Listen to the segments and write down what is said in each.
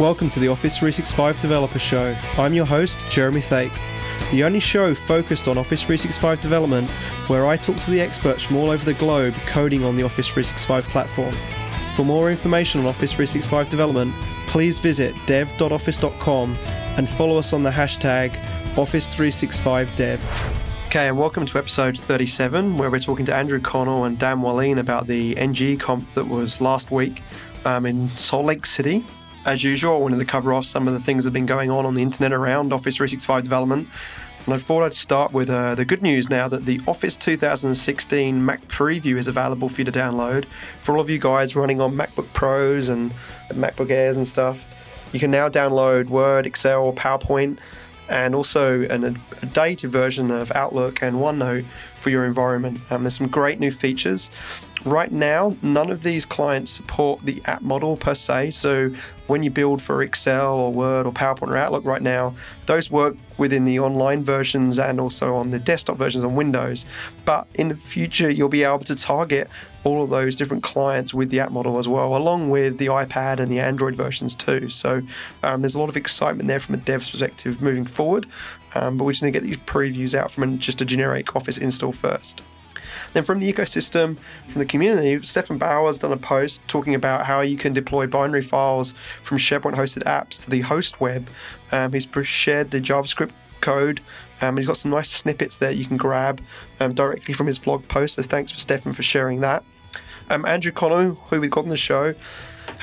Welcome to the Office 365 Developer Show. I'm your host, Jeremy Thake, the only show focused on Office 365 development where I talk to the experts from all over the globe coding on the Office 365 platform. For more information on Office 365 development, please visit dev.office.com and follow us on the hashtag Office365Dev. Okay, and welcome to episode 37, where we're talking to Andrew Connell and Dan Wahlin about the NG Conf that was last week um, in Salt Lake City as usual, I wanted to cover off some of the things that have been going on on the internet around Office 365 development. And I thought I'd start with uh, the good news now that the Office 2016 Mac Preview is available for you to download. For all of you guys running on MacBook Pros and MacBook Airs and stuff, you can now download Word, Excel, PowerPoint, and also an, a dated version of Outlook and OneNote for your environment. Um, there's some great new features. Right now, none of these clients support the app model per se. So when you build for Excel or Word or PowerPoint or Outlook right now, those work within the online versions and also on the desktop versions on Windows. But in the future, you'll be able to target all of those different clients with the app model as well, along with the iPad and the Android versions too. So um, there's a lot of excitement there from a dev's perspective moving forward. Um, but we're just going to get these previews out from just a generic Office install first. Then from the ecosystem, from the community, Stefan Bauer has done a post talking about how you can deploy binary files from SharePoint hosted apps to the host web. Um, he's shared the JavaScript code. Um, he's got some nice snippets there you can grab um, directly from his blog post. So thanks for Stefan for sharing that. Um, Andrew Connell, who we've got on the show,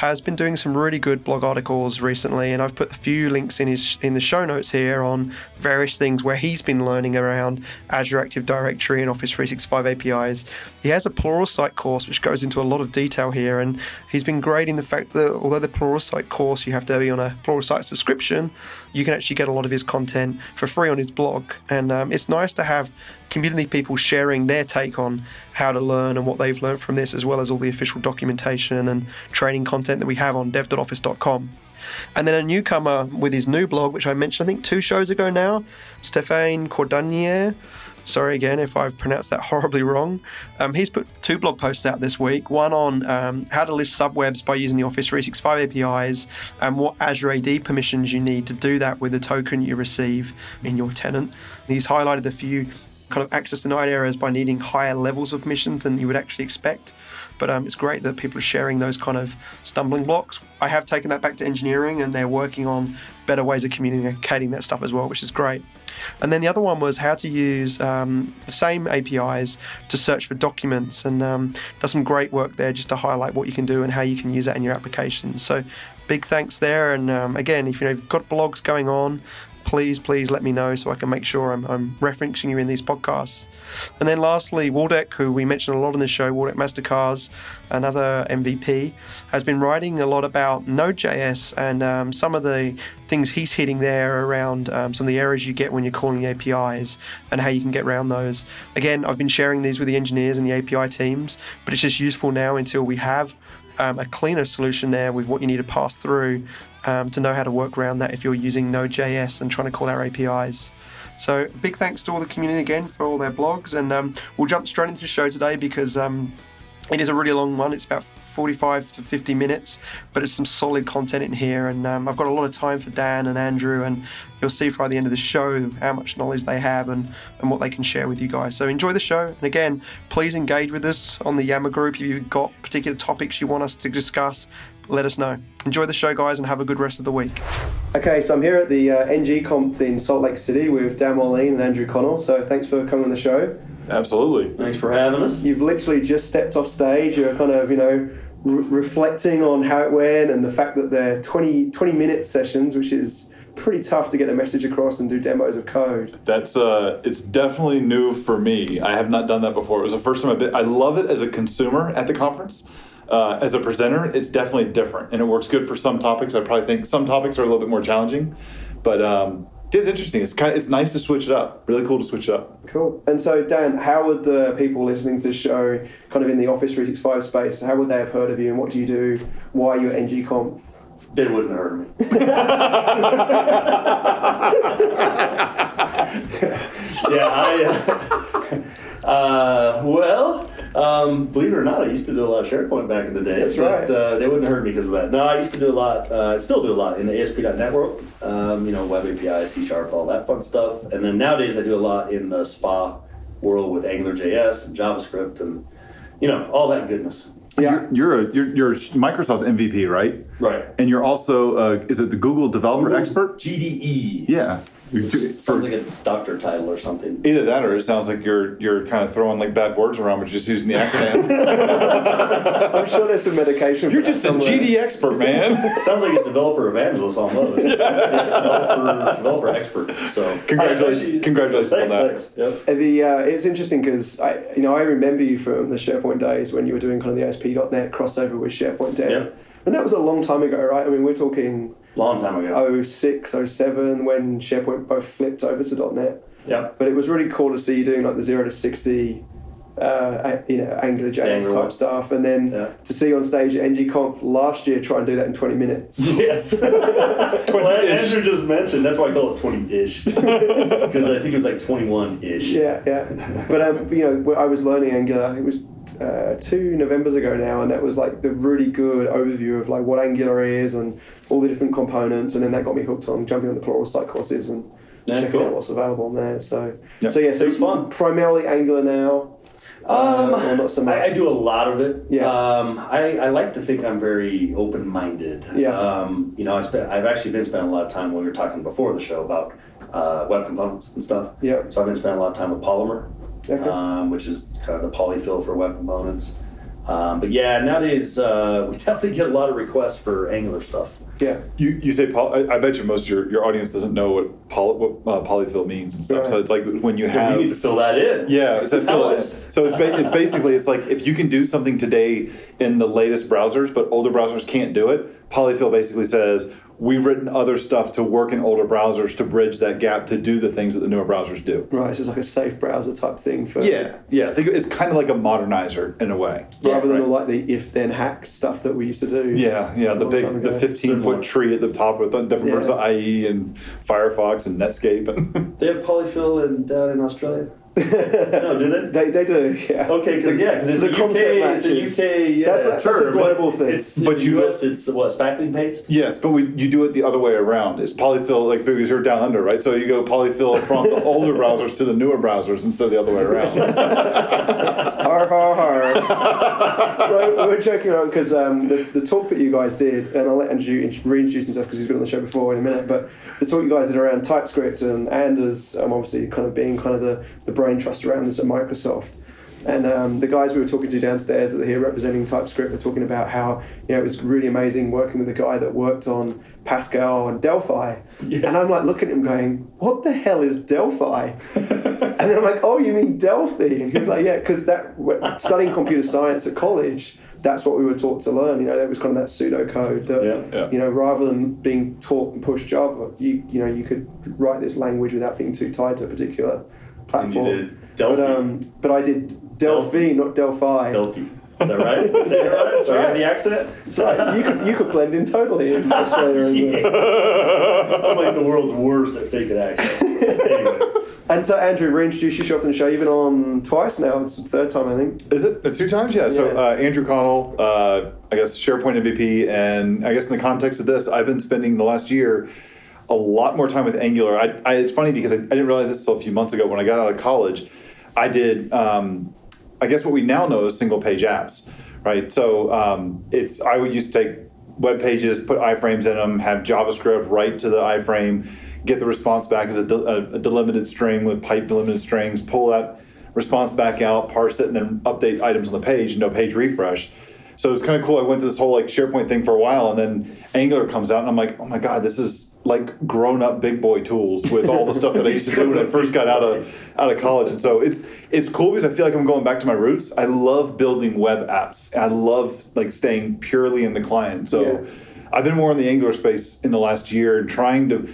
has been doing some really good blog articles recently, and I've put a few links in his in the show notes here on various things where he's been learning around Azure Active Directory and Office 365 APIs. He has a Pluralsight course which goes into a lot of detail here, and he's been great in the fact that although the Pluralsight course you have to be on a Pluralsight subscription, you can actually get a lot of his content for free on his blog, and um, it's nice to have community people sharing their take on how to learn and what they've learned from this, as well as all the official documentation and training content that we have on dev.office.com. And then a newcomer with his new blog, which I mentioned, I think two shows ago now, Stéphane Cordonnier. Sorry again if I've pronounced that horribly wrong. Um, he's put two blog posts out this week one on um, how to list subwebs by using the Office 365 APIs and what Azure AD permissions you need to do that with the token you receive in your tenant. He's highlighted a few kind of access denied areas by needing higher levels of permissions than you would actually expect. But um, it's great that people are sharing those kind of stumbling blocks. I have taken that back to engineering and they're working on better ways of communicating that stuff as well, which is great. And then the other one was how to use um, the same APIs to search for documents and um, does some great work there just to highlight what you can do and how you can use that in your applications. So big thanks there. And um, again, if you know, you've got blogs going on, please, please let me know so I can make sure I'm, I'm referencing you in these podcasts. And then lastly, Waldek, who we mentioned a lot on this show, Waldek Mastykarz, another MVP, has been writing a lot about Node.js and um, some of the things he's hitting there around um, some of the errors you get when you're calling APIs and how you can get around those. Again, I've been sharing these with the engineers and the API teams, but it's just useful now until we have um, a cleaner solution there with what you need to pass through um, to know how to work around that if you're using Node.js and trying to call our APIs. So big thanks to all the community again for all their blogs, and um, we'll jump straight into the show today because um, it is a really long one. It's about 45 to 50 minutes, but it's some solid content in here. And um, I've got a lot of time for Dan and Andrew, and you'll see by the end of the show how much knowledge they have and, and what they can share with you guys. So enjoy the show. And again, please engage with us on the Yammer group. If you've got particular topics you want us to discuss, let us know. Enjoy the show, guys, and have a good rest of the week. Okay, so I'm here at the uh, NG Conf in Salt Lake City with Dan Wahlin and Andrew Connell. So thanks for coming on the show. Absolutely. Thanks for having us. You've literally just stepped off stage. You're kind of, you know, re- reflecting on how it went and the fact that they're 20, 20 minute sessions, which is pretty tough to get a message across and do demos of code. That's uh, it's definitely new for me. I have not done that before. It was the first time I've been. I love it as a consumer at the conference. Uh, as a presenter, it's definitely different, and it works good for some topics. I probably think some topics are a little bit more challenging, but um, it is interesting. It's kind of it's nice to switch it up. Really cool to switch it up. Cool. And so, Dan, how would the people listening to the show, kind of in the Office 365 space, how would they have heard of you, and what do you do? Why are you at NG Conf? They wouldn't have heard of me. yeah, I. Uh, uh, well, um, believe it or not, I used to do a lot of SharePoint back in the day. That's but, right. Uh, they wouldn't have heard me because of that. No, I used to do a lot. Uh, I still do a lot in the ASP.NET world. Um, you know, Web API, C Sharp, all that fun stuff. And then nowadays, I do a lot in the SPA world with AngularJS and JavaScript and you know all that goodness. Yeah. You're a you're, you're Microsoft MVP, right? Right. And you're also uh, is it the Google Developer Expert? GDE. Yeah. You do- for- Sounds like a doctor title or something. Either that, or it sounds like you're you're kind of throwing like bad words around, but you're just using the acronym. I'm sure there's some medication. for you're that just a somewhere. GD expert, man. Sounds like a developer evangelist almost. It's developer, developer expert. So Congratulations- congratulations on thanks, that. Thanks. Yep. The uh, it's interesting because I you know I remember you from the SharePoint days when you were doing kind of the ASP.NET crossover with SharePoint Dev, Yep. And that was a long time ago, right? I mean, we're talking Long time ago. 06, 07 when SharePoint both flipped over to .NET. Yeah. But it was really cool to see you doing like the zero to sixty, uh, you know, Angular JS Angular. type stuff, and then Yeah. to see you on stage at NGConf last year try and do that in twenty minutes. Yes. twenty. well, Andrew just mentioned that's why I call it 20 ish. Because I think it was like 21 ish. Yeah, yeah. But um, you know, I was learning Angular. It was uh, two Novembers ago now, and that was like the really good overview of like what Angular is and all the different components, and then that got me hooked on jumping on the Pluralsight courses and Yeah, checking cool. out what's available on there. So, Yeah. so yeah, so It was fun. primarily Angular now. Um, Uh, or not so much. I, I do a lot of it. Yeah. Um, I, I like to think I'm very open minded. Yeah. Um, you know, I spent, I've actually been spending a lot of time when we were talking before the show about uh, web components and stuff. Yeah. So I've been spending a lot of time with Polymer, Okay. um, which is kind of the polyfill for web components. Um, but yeah, nowadays uh, we definitely get a lot of requests for Angular stuff. Yeah. You you say poly, I, I bet you most of your, your audience doesn't know what poly, what uh, polyfill means and stuff. So it's like when you Yeah, have we need to fill that in. Yeah, so, Tell fill it in. so it's, ba- it's basically it's like if you can do something today in the latest browsers, but older browsers can't do it. Polyfill basically says we've written other stuff to work in older browsers to bridge that gap to do the things that the newer browsers do. Right. So it's like a safe browser type thing for Yeah, yeah. I think it's kind of like a Modernizr in a way. rather Yeah, than right. all like the if then hack stuff that we used to do. Yeah, yeah. The big, the fifteen foot tree at the top with the different Yeah. versions of IE and Firefox and Netscape. And They have polyfill in, down in Australia. No, do they? They, they do, yeah. Okay, because yeah, because So it's the a UK, concept it's a. UK yeah, That's a- that's a term, but global thing. It's But but you- US, it's what spackling paste. yes, but we, you do it the other way around. It's polyfill, like because you're down under, right? So you go polyfill from the older browsers to the newer browsers instead of the other way around. har har har. right, we we're joking around because um, the, the talk that you guys did, and I'll let Andrew reintroduce himself because he's been on the show before in a minute. But the talk you guys did around TypeScript and Anders, um, obviously kind of being kind of the, the brain trust around this at Microsoft. And um, the guys we were talking to downstairs that are here representing TypeScript were talking about how you know it was really amazing working with a guy that worked on Pascal and Delphi. Yeah. And I'm like looking at him going, "What the hell is Delphi?" and then I'm like, "Oh, you mean Delphi?" And he was like, "Yeah, because that studying computer science at college, that's what we were taught to learn. You know, that was kind of that pseudocode that Yeah. Yeah. you know, rather than being taught and pushed Java, you you know, you could write this language without being too tied to a particular And you did Delphi. But um, but I did Delphi, Delphi. not Delphi. Delphi. Is that right? Is that right? That's So right. the accent? That's right. You could you could blend in totally in Australia. And, uh, I'm like the world's worst at faking accents. anyway. and so Andrew, reintroduce yourself on the show. You've been on twice now. It's the third time, I think. Is it two times? Yeah. So uh, Andrew Connell, uh, I guess SharePoint MVP, and I guess in the context of this, I've been spending the last year a lot more time with Angular. I, I, it's funny because I, I didn't realize this until a few months ago when I got out of college. I did, um, I guess what we now know is single page apps, right? So um, it's I would used to take web pages, put iframes in them, have JavaScript write to the iframe, get the response back as a, a delimited string with pipe delimited strings, pull that response back out, parse it, and then update items on the page, no page refresh. So it's kind of cool. I went to this whole like SharePoint thing for a while, and then Angular comes out, and I'm like, oh my god, this is like grown up big boy tools with all the stuff that I used to do when I first got out of out of college. And so it's it's cool because I feel like I'm going back to my roots. I love building web apps. I love like staying purely in the client. So Yeah. I've been more in the Angular space in the last year and trying to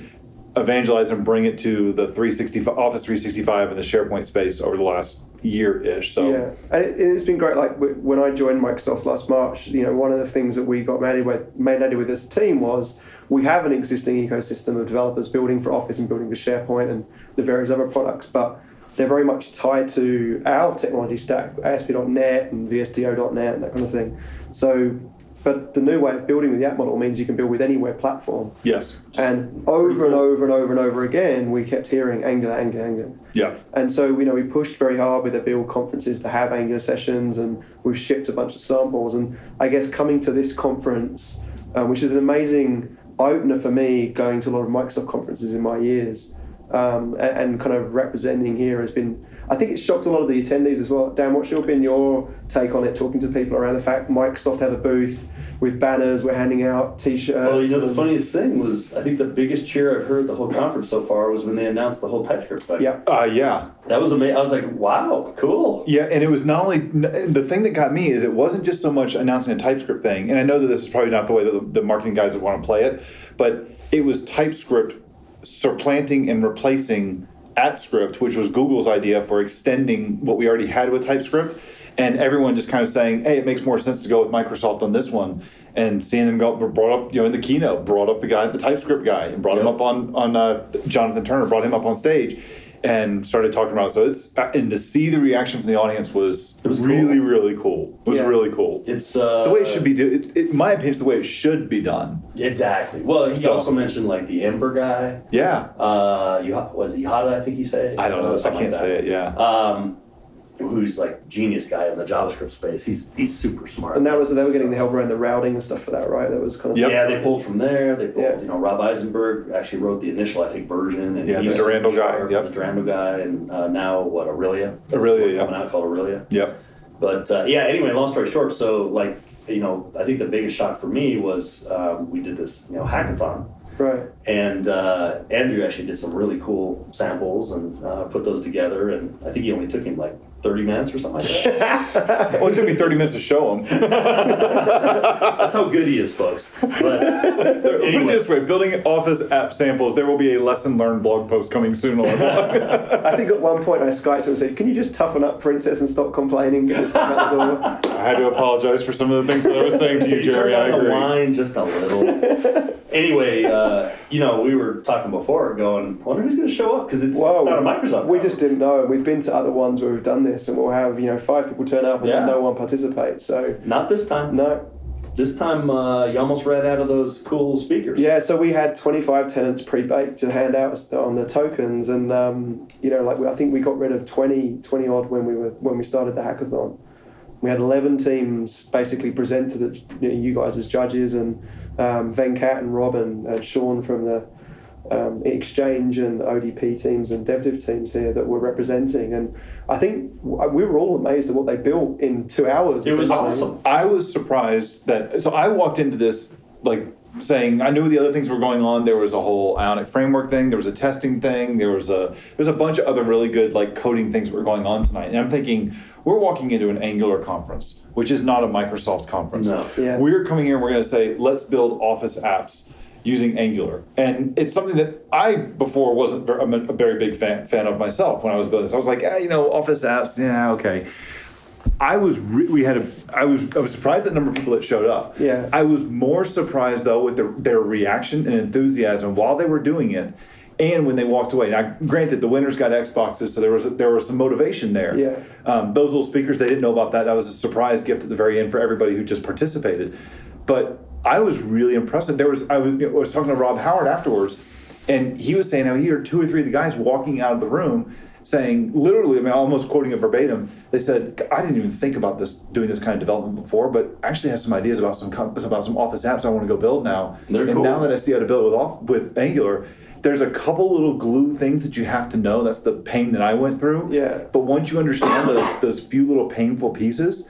evangelize and bring it to the 365 Office 365 and the SharePoint space over the last year ish. So Yeah, and it, it's been great. Like when I joined Microsoft last March, you know, one of the things that we got mandated with, mandated with as a team was we have an existing ecosystem of developers building for Office and building for SharePoint and the various other products, but they're very much tied to our technology stack, ASP.NET and VSTO.NET and that kind of thing. So, but the new way of building with the app model means you can build with any web platform. Yes. And over and over and over and over again, we kept hearing Angular, Angular, Angular. Yeah. And so, you know, we pushed very hard with the build conferences to have Angular sessions, and we've shipped a bunch of samples. And I guess coming to this conference, um, which is an amazing opener for me, going to a lot of Microsoft conferences in my years, um, and, and kind of representing here has been. I think it shocked a lot of the attendees as well. Dan, what's your been your take on it? Talking to people around the fact Microsoft have a booth with banners, we're handing out T-shirts. Well, you know, the funniest thing was, I think the biggest cheer I've heard the whole conference so far was when they announced the whole TypeScript thing. Yeah. Uh, yeah. That was amazing. I was like, wow, cool. Yeah, and it was not only the thing that got me is it wasn't just so much announcing a TypeScript thing, and I know that this is probably not the way that the, the marketing guys would want to play it, but it was TypeScript supplanting and replacing AtScript, which was Google's idea for extending what we already had with TypeScript, and everyone just kind of saying, "Hey, it makes more sense to go with Microsoft on this one." And seeing them go brought up, you know, in the keynote, brought up the guy, the TypeScript guy, and brought him up on on uh, Jonathan Turner, brought him up on stage, and started talking about it. So it's and to see the reaction from the audience was, It was cool. really really cool. It was Yeah. really cool. It's, uh, It's the way it should be. Do, it, it, in my opinion, it's the way it should be done. Exactly. Well, he So- also mentioned like the Ember guy. Yeah, Uh, you was it Yahada? I think he said. I don't know. I can't like say it. Yeah. Um, who's like genius guy in the JavaScript space. He's he's super smart. And that was they were getting the help around the routing and stuff for that, right? That was kind of Yep. Yeah, they pulled from there. They pulled, Yeah. you know, Rob Eisenberg actually wrote the initial, I think, version. And Yeah, he the was Durandal guy, sharp, yep. The Durandal guy, and uh, now what, Aurelia? Aurelia, yeah. Coming out called Aurelia. Yep. But uh, yeah, anyway, long story short, so like, you know, I think the biggest shock for me was um, we did this, you know, hackathon. right. And uh, Andrew actually did some really cool samples and uh, put those together. And I think he only took him like 30 minutes or something like that. Well, it took me 30 minutes to show him. That's how good he is, folks. But Put it Anyway. this way: building Office app samples. There will be a lesson learned blog post coming soon on our blog. I think at one point I Skyped him and said, "Can you just toughen up, Princess, and stop complaining? Get this stuff out the door." I had to apologize for some of the things that I was saying to you, Jerry. turned I down the agree. line just a little. Anyway, uh, you know, we were talking before, going, wonder who's going to show up because it's, it's Whoa. not a Microsoft. We just didn't know. We've been to other ones where we've done this, and we'll have you know five people turn up and Yeah. no one participates. So Not this time. no, This time, uh, you almost ran out of those cool speakers. yeah. So we had twenty five tenants pre baked to hand out on the tokens, and um, you know, like we, I think we got rid of 20, 20 odd when we were when we started the hackathon. We had eleven teams basically present to the you, know, you guys as judges, and um, Venkat and Robin and Sean from the um, Exchange and ODP teams and DevDiv teams here that were representing. And I think we were all amazed at what they built in two hours. It was awesome. I was surprised that. So I walked into this like saying I knew the other things were going on. There was a whole Ionic framework thing. There was a testing thing. There was a there's a bunch of other really good like coding things that were going on tonight. And I'm thinking we're walking into an Angular conference, which is not a Microsoft conference. No. Yeah. We're coming here. and We're going to say let's build Office apps using Angular, and it's something that I before wasn't I'm a a very big fan, fan of myself when I was building this. I was like, yeah, you know, Office apps, yeah, okay. I was re- we had a I was I was surprised at the number of people that showed up. Yeah. I was more surprised though with their their reaction and enthusiasm while they were doing it, and when they walked away. Now, granted, the winners got Xboxes, so there was there was some motivation there. Yeah. Um, those little speakers, they didn't know about that. That was a surprise gift at the very end for everybody who just participated. But I was really impressed. There was I was, I was talking to Rob Howard afterwards, and he was saying how he heard two or three of the guys walking out of the room saying literally, I mean, almost quoting it verbatim. They said, "I didn't even think about this doing this kind of development before, but actually has some ideas about some about some Office apps I want to go build now. They're and cool. now that I see how to build with off with Angular." There's a couple little glue things that you have to know. That's the pain that I went through. Yeah. But once you understand those, those few little painful pieces,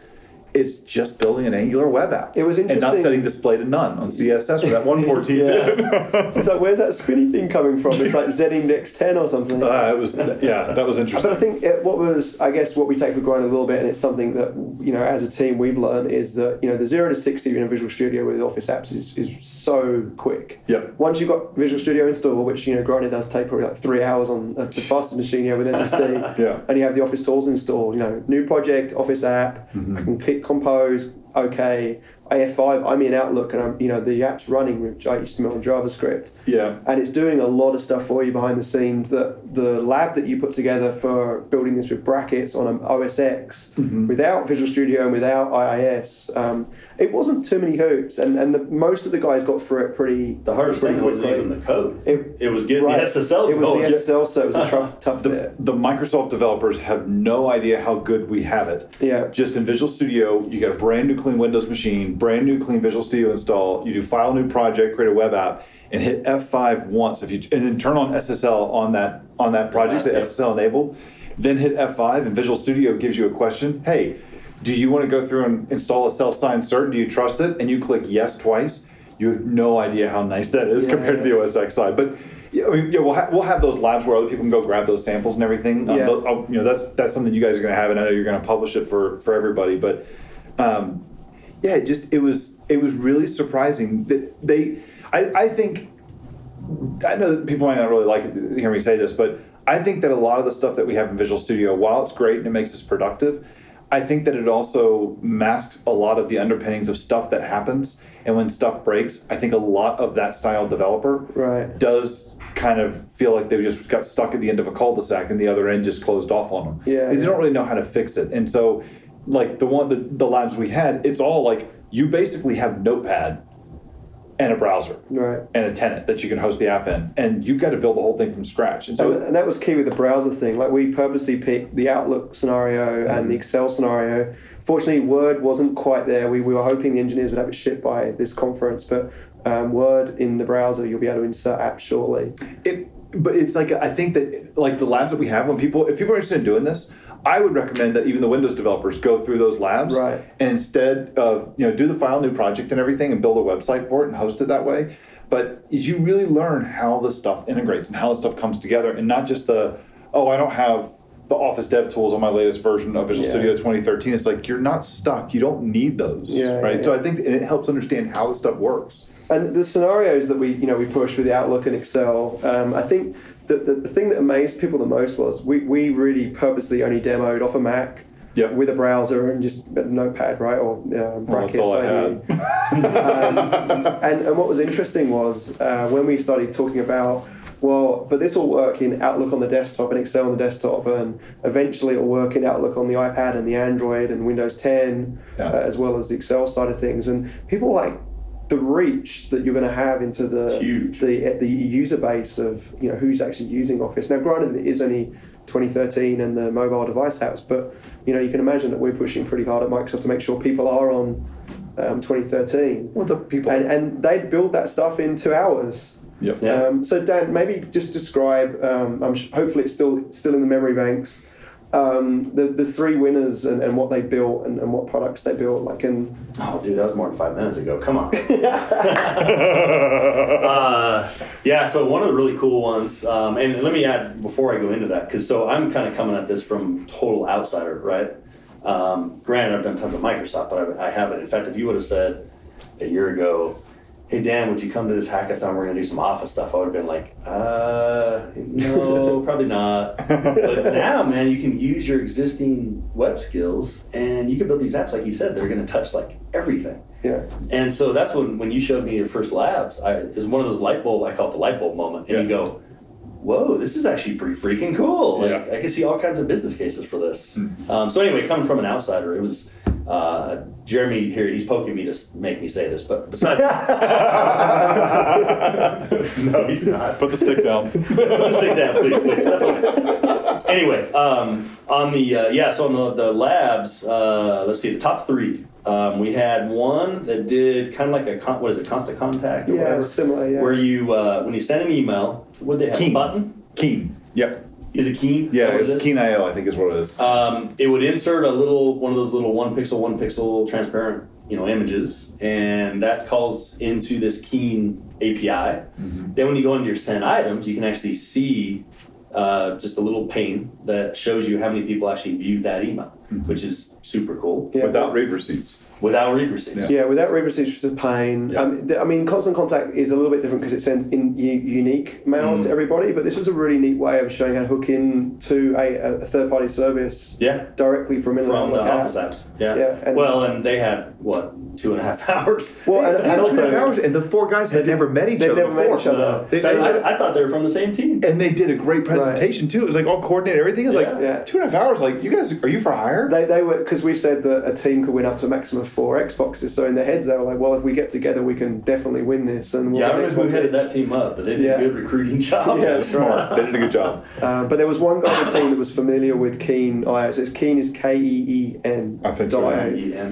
it's just building an Angular web app. It was interesting. And not setting display to none on CSS where that one poor team. Yeah. it's like, where's that spinny thing coming from? It's like Z Index 10 or something. Uh, it was yeah, that was interesting. But I think it, what was, I guess, what we take for granted a little bit, and it's something that you know, as a team, we've learned is that you know, the zero to sixty in a Visual Studio with Office apps is, is so quick. Yep. Once you've got Visual Studio installed, which you know, granted does take probably like three hours on a the fastest machine here with SSD. Yeah. And you have the Office tools installed. You know, new project, Office app. Mm-hmm. I can click Compose. Okay. AF5, I'm in Outlook, and I'm you know the app's running with HTML and JavaScript, Yeah. and it's doing a lot of stuff for you behind the scenes. That the lab that you put together for building this with brackets on an OS X, Mm-hmm. without Visual Studio and without IIS, um, it wasn't too many hoops, and and the, most of the guys got through it pretty. The hardest pretty thing wasn't quickly. even the code. It- It, was getting Right. the SSL It was code. the SSL, so it was a tough, tough The, bit. the Microsoft developers have no idea how good we have it. Yeah. Just in Visual Studio, you get a brand new clean Windows machine, brand new clean Visual Studio install. You do file new project, create a web app, and hit F5 once. If you and then turn on SSL on that on that project, say Yep. SSL enabled. Then hit F5, and Visual Studio gives you a question. Hey, do you want to go through and install a self-signed cert? Do you trust it? And you click yes twice. You have no idea how nice that is Yeah, compared to the yeah. OS X side. But yeah, I mean, yeah, we'll, ha- we'll have those labs where other people can go grab those samples and everything. Um, Yeah. they'll- you know, that's that's something you guys are going to have, and I know you're going to publish it for for everybody. But um, yeah, it just it was it was really surprising that they. I, I think I know that people might not really like it to hear me say this, but I think that a lot of the stuff that we have in Visual Studio, while it's great and it makes us productive, I think that it also masks a lot of the underpinnings of stuff that happens. And when stuff breaks, I think a lot of that style developer Right. does kind of feel like they just got stuck at the end of a cul-de-sac and the other end just closed off on them. Yeah, Because they don't really know how to fix it. And so, like the one the, the labs we had, it's all like you basically have Notepad and a browser Right. and a tenant that you can host the app in, and you've got to build the whole thing from scratch. And So, and that was key with the browser thing. Like we purposely picked the Outlook scenario and the Excel scenario. Fortunately, Word wasn't quite there. We, we were hoping the engineers would have it shipped by this conference, but um, Word in the browser, you'll be able to insert apps shortly. it, but it's like I think that like the labs that we have, when people if people are interested in doing this, I would recommend that even the Windows developers go through those labs, Right. and instead of you know do the file new project and everything and build a website for it and host it that way. But is you really learn how the stuff integrates and how the stuff comes together, and not just the oh I don't have the Office Dev Tools on my latest version of Visual Yeah. Studio 2013. It's like you're not stuck. You don't need those, Yeah, right? yeah, So. I think and it helps understand how the stuff works. And the scenarios that we, you know, we push with Outlook and Excel, um, I think the, the, the thing that amazed people the most was we, we really purposely only demoed off a Mac Yep. with a browser and just a notepad, right, or Well, brackets. that's all I IDE. um, and, and what was interesting was uh, when we started talking about, well, but this will work in Outlook on the desktop and Excel on the desktop, and eventually it'll work in Outlook on the iPad and the Android and Windows 10, Yeah. uh, as well as the Excel side of things. And people were like, the reach that you're going to have into the the the user base of you know who's actually using Office. Now, granted, it is only 2013 and the mobile device apps, but you know you can imagine that we're pushing pretty hard at Microsoft to make sure people are on um, 2013. Well, the people. And, and they'd build that stuff in two hours. yep. Yeah. Um, so Dan, maybe just describe. Um, I'm sh- hopefully it's still still in the memory banks. Um, the the three winners and, and what they built and, and what products they built. Like and Oh, dude, that was more than five minutes ago. Come on. uh, yeah, so one of the really cool ones, um, and let me add before I go into that, because so I'm kind of coming at this from total outsider, right? Um, granted, I've done tons of Microsoft, but I, I haven't. In fact, if you would have said a year ago, "Hey Dan, would you come to this hackathon? We're going to do some Office stuff," I would have been like, "Uh, no, probably not." but now, man, you can use your existing web skills, and you can build these apps, like you said, that are going to touch like everything. yeah, And so that's when when you showed me your first labs, I, it was one of those light bulb. I call it the light bulb moment, and you go, "Whoa, this is actually pretty freaking cool!" Like Yeah. I can see all kinds of business cases for this. Hmm. Um, so anyway, coming from an outsider, it was uh, Jeremy here. He's poking me to make me say this, but besides, no, he's not. Put the stick down. Put the stick down, please, please. Step away. Anyway, um, on the uh, yeah, so on the, the labs, uh, let's see, the top three. Um, we had one that did kind of like a con- what is it, constant contact or yeah, whatever, similar. Yeah, where you uh, when you send an email, would they have Keen. a button? Keen. Yep. Is it Keen? Is Yeah, it it's is? Keen IO, I think is what it is. Um, it would insert a little one of those little one pixel, one pixel transparent, you know, images, and that calls into this Keen API. Then when you go into your send items, you can actually see uh, just a little pane that shows you how many people actually viewed that email, which is super cool. Yeah. Without read receipts. Without read receipts. Yeah, without read receipts, which is a pain. Yeah. Um, th- I mean, constant contact is a little bit different because it sends in u- unique mails Mm. to everybody. But this was a really neat way of showing how to hook in to a, a third-party service Yeah. directly from in From the Outlook app. Office apps. Yeah. Yeah, and- well, and they had what two and a half hours. Well, and, They and had two also, and a half hours, and the four guys had never met each other never met before. each other. They- so they- I, I thought they were from the same team. and they did a great presentation too. It was like all coordinated, everything. It was like Yeah. Yeah. two and a half hours. Like you guys, are you for hire? They, they were because we said that a team could win up to a maximum of four Xboxes. So in their heads, they were like, "Well, if we get together, we can definitely win this." And we'll yeah, I get remember who Xbox headed that team up, but they did Yeah. a good recruiting job. Yeah, that's Smart. they did a good job. Uh, but there was one guy on the team that was familiar with Keen IO. So it's Keen is K E E N. I think so. IO.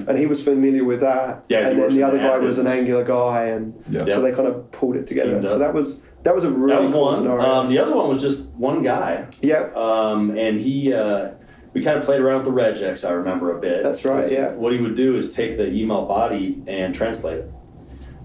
And he was familiar with that. Yeah, 'cause he and then the other the guy was an. Angular guy, and Yeah. so they kind of pulled it together. So that was that was a really That was cool one. scenario. Um, the other one was just one guy, yeah, um, and he. Uh, we kind of played around with the regex. I remember a bit. That's right, yeah. What he would do is take the email body and translate it.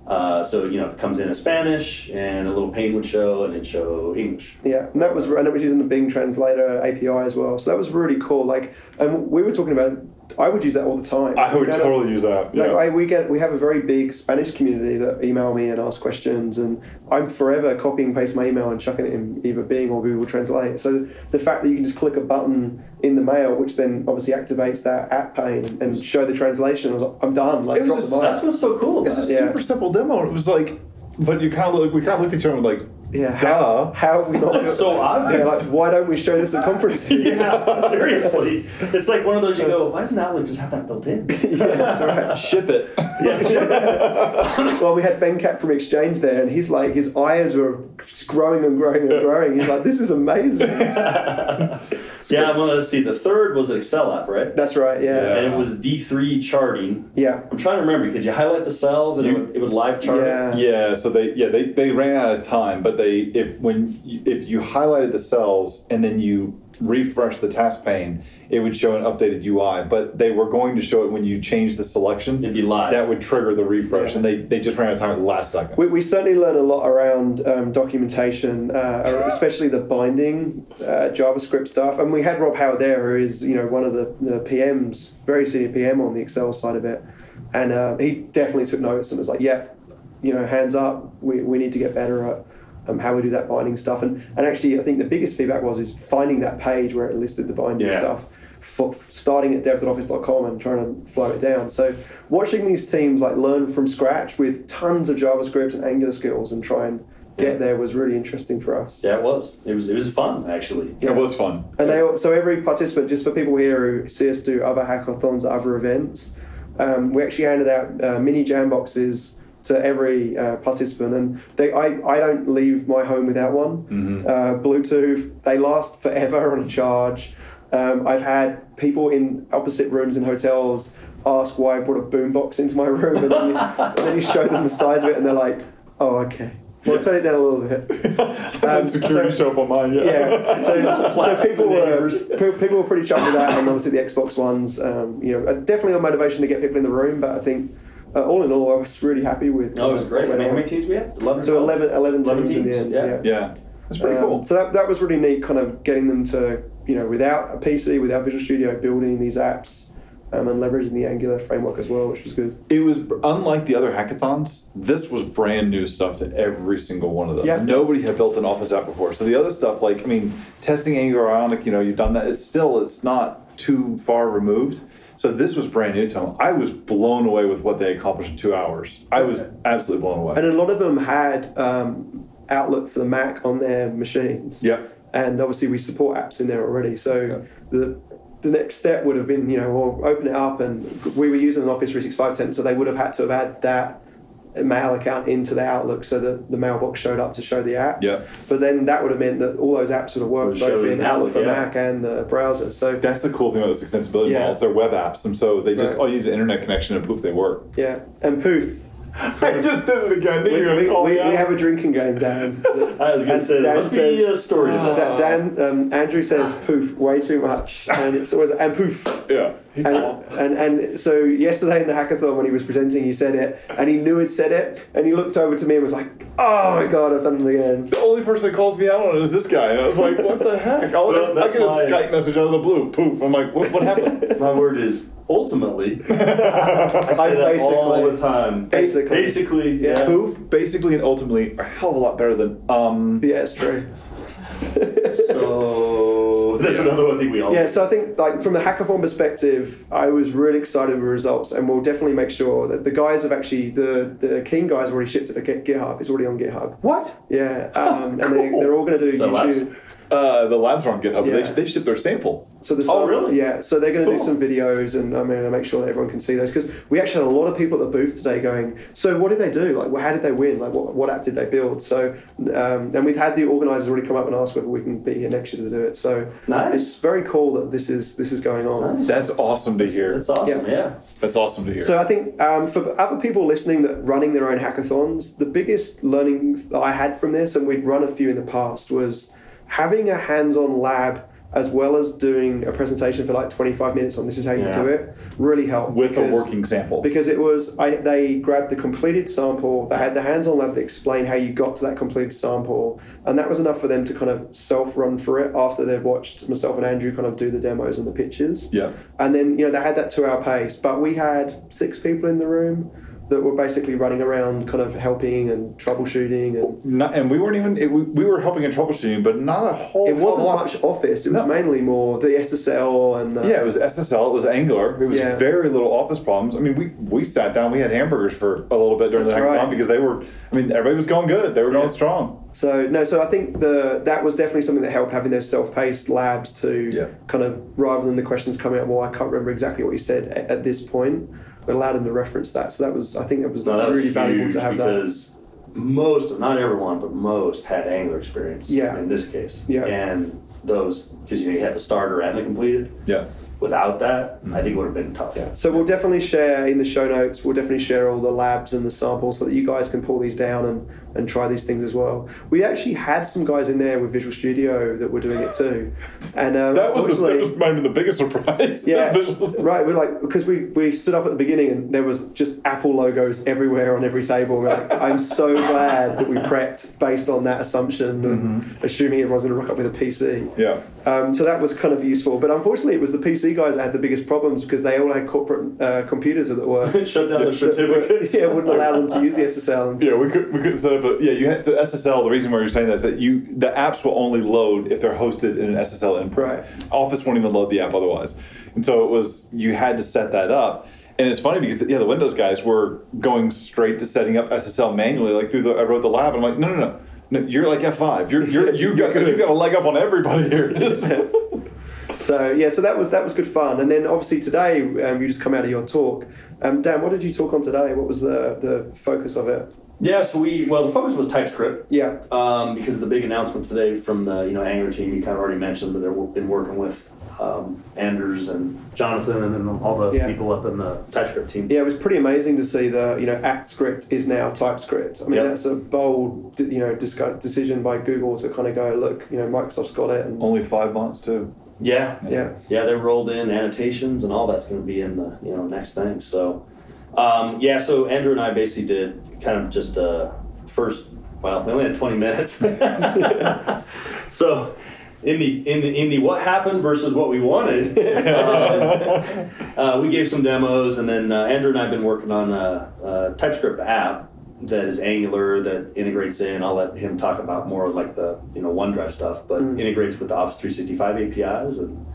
Uh, so you know, it comes in in Spanish, and a little pane would show, and it'd show English. yeah, and that was and it was using the Bing Translator API as well. So that was really cool. Like, and we were talking about. I would use that all the time. I would You know, totally use that. Like I, we get, we have a very big Spanish community that email me and ask questions, and I'm forever copying and pasting my email and chucking it in either Bing or Google Translate. So the fact that you can just click a button in the mail, which then obviously activates that app pane and, and show the translation, I was like, I'm done. Like It was drop a the mic. That's what's so cool it's about a. Yeah. super simple demo. It was like, but you kind of look. We kind of looked at each other like, Yeah. duh. How, how have we not? That's so obvious. Yeah, like why don't we show this at conferences? Yeah, seriously. It's like one of those you go, why doesn't Outlook just have that built in? yeah, that's right. Ship it. Well, we had Venkat from Exchange there, and he's like, his eyes were just growing and growing and growing. He's like, this is amazing. yeah, well, let's see. The third was an Excel app, right? That's right. Yeah. Yeah. And it was D3 charting. Yeah. I'm trying to remember. Could you highlight the cells and You- it, would, it would live chart? it? Yeah. Yeah, so they yeah they, they ran out of time, but they if when you, if you highlighted the cells and then you refresh the task pane, it would show an updated UI. But they were going to show it when you change the selection. It'd be live. That would trigger the refresh, Yeah. and they, they just ran out of time at the last second. We, we certainly learn a lot around um, documentation, uh, especially the binding uh, JavaScript stuff. And we had Rob Howard there, who is you know one of the, the PMs, very senior PM on the Excel side of it, and uh, he definitely took notes and was like, "Yeah, you know, hands up, we, we need to get better at." Um, how we do that binding stuff, and and actually, I think the biggest feedback was is finding that page where it listed the binding Yeah. stuff, for, starting at dev.office.com and trying to flow it down. So watching these teams like learn from scratch with tons of JavaScript and Angular skills and try and get there was really interesting for us. Yeah, it was. It was. It was fun actually. It was fun. And they all- so every participant, just for people here who see us do other hackathons, other events, um, we actually handed out uh, mini jam boxes to every uh, participant, and they I, I don't leave my home without one. Mm-hmm. Uh, Bluetooth, they last forever on a charge. Um, I've had people in opposite rooms in hotels ask why I brought a boombox into my room, and then, you, and then you show them the size of it, and they're like, "Oh, okay." Well, turn it down a little bit. Um, security so- on mine. Yeah. Yeah, so, so people were people were pretty chuffed with that, and obviously the Xbox ones, um, you know, definitely a motivation to get people in the room. But I think uh, all in all, I was really happy with. Oh, it was great. I mean, how many teams we have? Eleven. So 11, 11, 11 teams, in the end. yeah. Yeah, yeah, it's pretty Um, cool. So that, that was really neat, kind of getting them to you know without a PC, without Visual Studio, building these apps. Um, and leveraging the Angular framework as well, which was good. It was unlike the other hackathons. This was brand new stuff to every single one of them. Yeah. Nobody had built an Office app before. So the other stuff, like I mean, testing Angular Ionic, you know, you've done that. It's still it's not too far removed. So this was brand new to them. I was blown away with what they accomplished in two hours. I was absolutely blown away. And a lot of them had um, Outlook for the Mac on their machines. Yep. and obviously we support apps in there already. So the the next step would have been, you know, well, open it up, and we were using an Office 365 tenant, so they would have had to have had that mail account into the Outlook so that the mailbox showed up to show the apps. Yeah. But then that would have meant that all those apps would have worked Would both in Outlook for yeah. Mac and the browser. So That's the cool thing about those extensibility Yeah. models. They're web apps, and so they just Right. all use the internet connection and poof, they work. yeah, and Poof. I just did it again. We, we, we, we have a drinking game, Dan. I was going to say Dan must says- be a story to Oh. Dan, um, Andrew says poof way too much, and it's always and poof. Yeah. He And, and and so yesterday in the hackathon when he was presenting, he said it, and he knew he'd said it, and he looked over to me and was like, "Oh my god, I've done it again." The only person that calls me out on it is this guy. And I was like, what the heck? I'll, Well, I get a why- Skype message out of the blue. Poof. I'm like, what, what happened? My word is ultimately. I say that all basically- the time. Basically. Basically, Yeah. yeah. Poof, basically and ultimately, are a hell of a lot better than um. Yeah, it's true. So that's another one thing we all. Yeah, so I think like from the hackathon perspective, I was really excited with the results, and we'll definitely make sure that the guys have actually the the Keen guys already shipped it to Git- GitHub. It's already on GitHub. What? Yeah, um, and they, Cool. they're all going to do The labs? YouTube. Uh, the labs are on GitHub. Yeah. They, they shipped their sample. So the Oh, really? Yeah, so they're going to do some videos, and I'm going to make sure that everyone can see those because we actually had a lot of people at the booth today going. So what did they do? Like, well, how did they win? Like, what, what app did they build? So, um, and we've had the organisers already come up and ask whether we can be here next year to do it. So Nice. it's very cool that this is this is going on. Nice. That's awesome to hear. That's awesome. Yeah. Yeah. That's awesome to hear. So I think um, for other people listening that running their own hackathons, the biggest learning that I had from this, and we'd run a few in the past, was having a hands-on lab as well as doing a presentation for like 25 minutes on this is how you Yeah. do it really helped With a working sample. because it was I, they grabbed the completed sample they had the hands-on lab that explained how you got to that completed sample and that was enough for them to kind of self-run through it after they'd watched myself and andrew kind of do the demos and the pictures Yeah. and then you know they had that two-hour pace but we had six people in the room that were basically running around kind of helping and troubleshooting and Not, and we weren't even, it, we, we were helping in troubleshooting, but not a whole it wasn't lot. much office it was No. mainly more the ssl and uh, Yeah, it was SSL. It was Angular. It was Yeah. very little office problems. I mean, we we sat down. We had hamburgers for a little bit during That's the hackathon right. because they were. I mean, everybody was going good. They were Yeah. going strong. So no, so I think the that was definitely something that helped having those self-paced labs to Yeah. kind of rather than the questions coming up. Well, I can't remember exactly what you said at, at this point. We allowed them to reference that, so that was I think it was No, that was really valuable to have that. because most, not everyone, but most had Angular experience. Yeah. In this case. Yeah. And those, because you know you had the starter and the completed. Yeah. Without that, I mm-hmm. think it would have been tough. Yeah. So we'll definitely share in the show notes. We'll definitely share all the labs and the samples so that you guys can pull these down and, and try these things as well. We actually had some guys in there with Visual Studio that were doing it too, and um, That was, the, that unfortunately- was might have been the biggest surprise. Yeah, right. We're like because we, we stood up at the beginning and there was just Apple logos everywhere on every table. We're like, I'm so glad that we prepped based on that assumption and assuming everyone's going to rock up with a PC. Yeah. Um, so that was kind of useful. But unfortunately, it was the PC guys that had the biggest problems because they all had corporate uh, computers that were Shut down their that were- yeah, wouldn't allow them to use the SSL. Yeah, we could we couldn't set up a yeah. You had to SSL. The reason why you're saying that is that you the apps will only load if they're hosted in an SSL input. Right. Office won't even load the app otherwise, and so it was you had to set that up. And it's funny because yeah, the Windows guys were going straight to setting up SSL manually, like through the I wrote the lab. And I'm like, no, no, no, no you're like F5. You're you're you got you got a leg up on everybody here. So yeah, so that was that was good fun. And then obviously today um, you just come out of your talk. Um, Dan, what did you talk on today? What was the the focus of it? Yeah, so we, well, the focus was TypeScript. Yeah. Um, because the big announcement today from the you know Angular team, you kind of already mentioned that they've been working with um, Anders and Jonathan and all the Yeah. people up in the TypeScript team. Yeah, it was pretty amazing to see the you know AtScript is now TypeScript. I mean, Yep. that's a bold you know discu- decision by Google to kind of go look, you know, Microsoft's got it, and only five months too. Yeah, yeah, yeah, they rolled in annotations and all that's going to be in the you know next thing. So, um, yeah, so Andrew and I basically did kind of just uh, first. Well, we only had twenty minutes, so in the in the in the what happened versus what we wanted, um, uh, we gave some demos, and then uh, Andrew and I have been working on a, a TypeScript app that is Angular that integrates in. I'll let him talk about more of like the you know OneDrive stuff, but Mm. integrates with the Office 365 APIs, and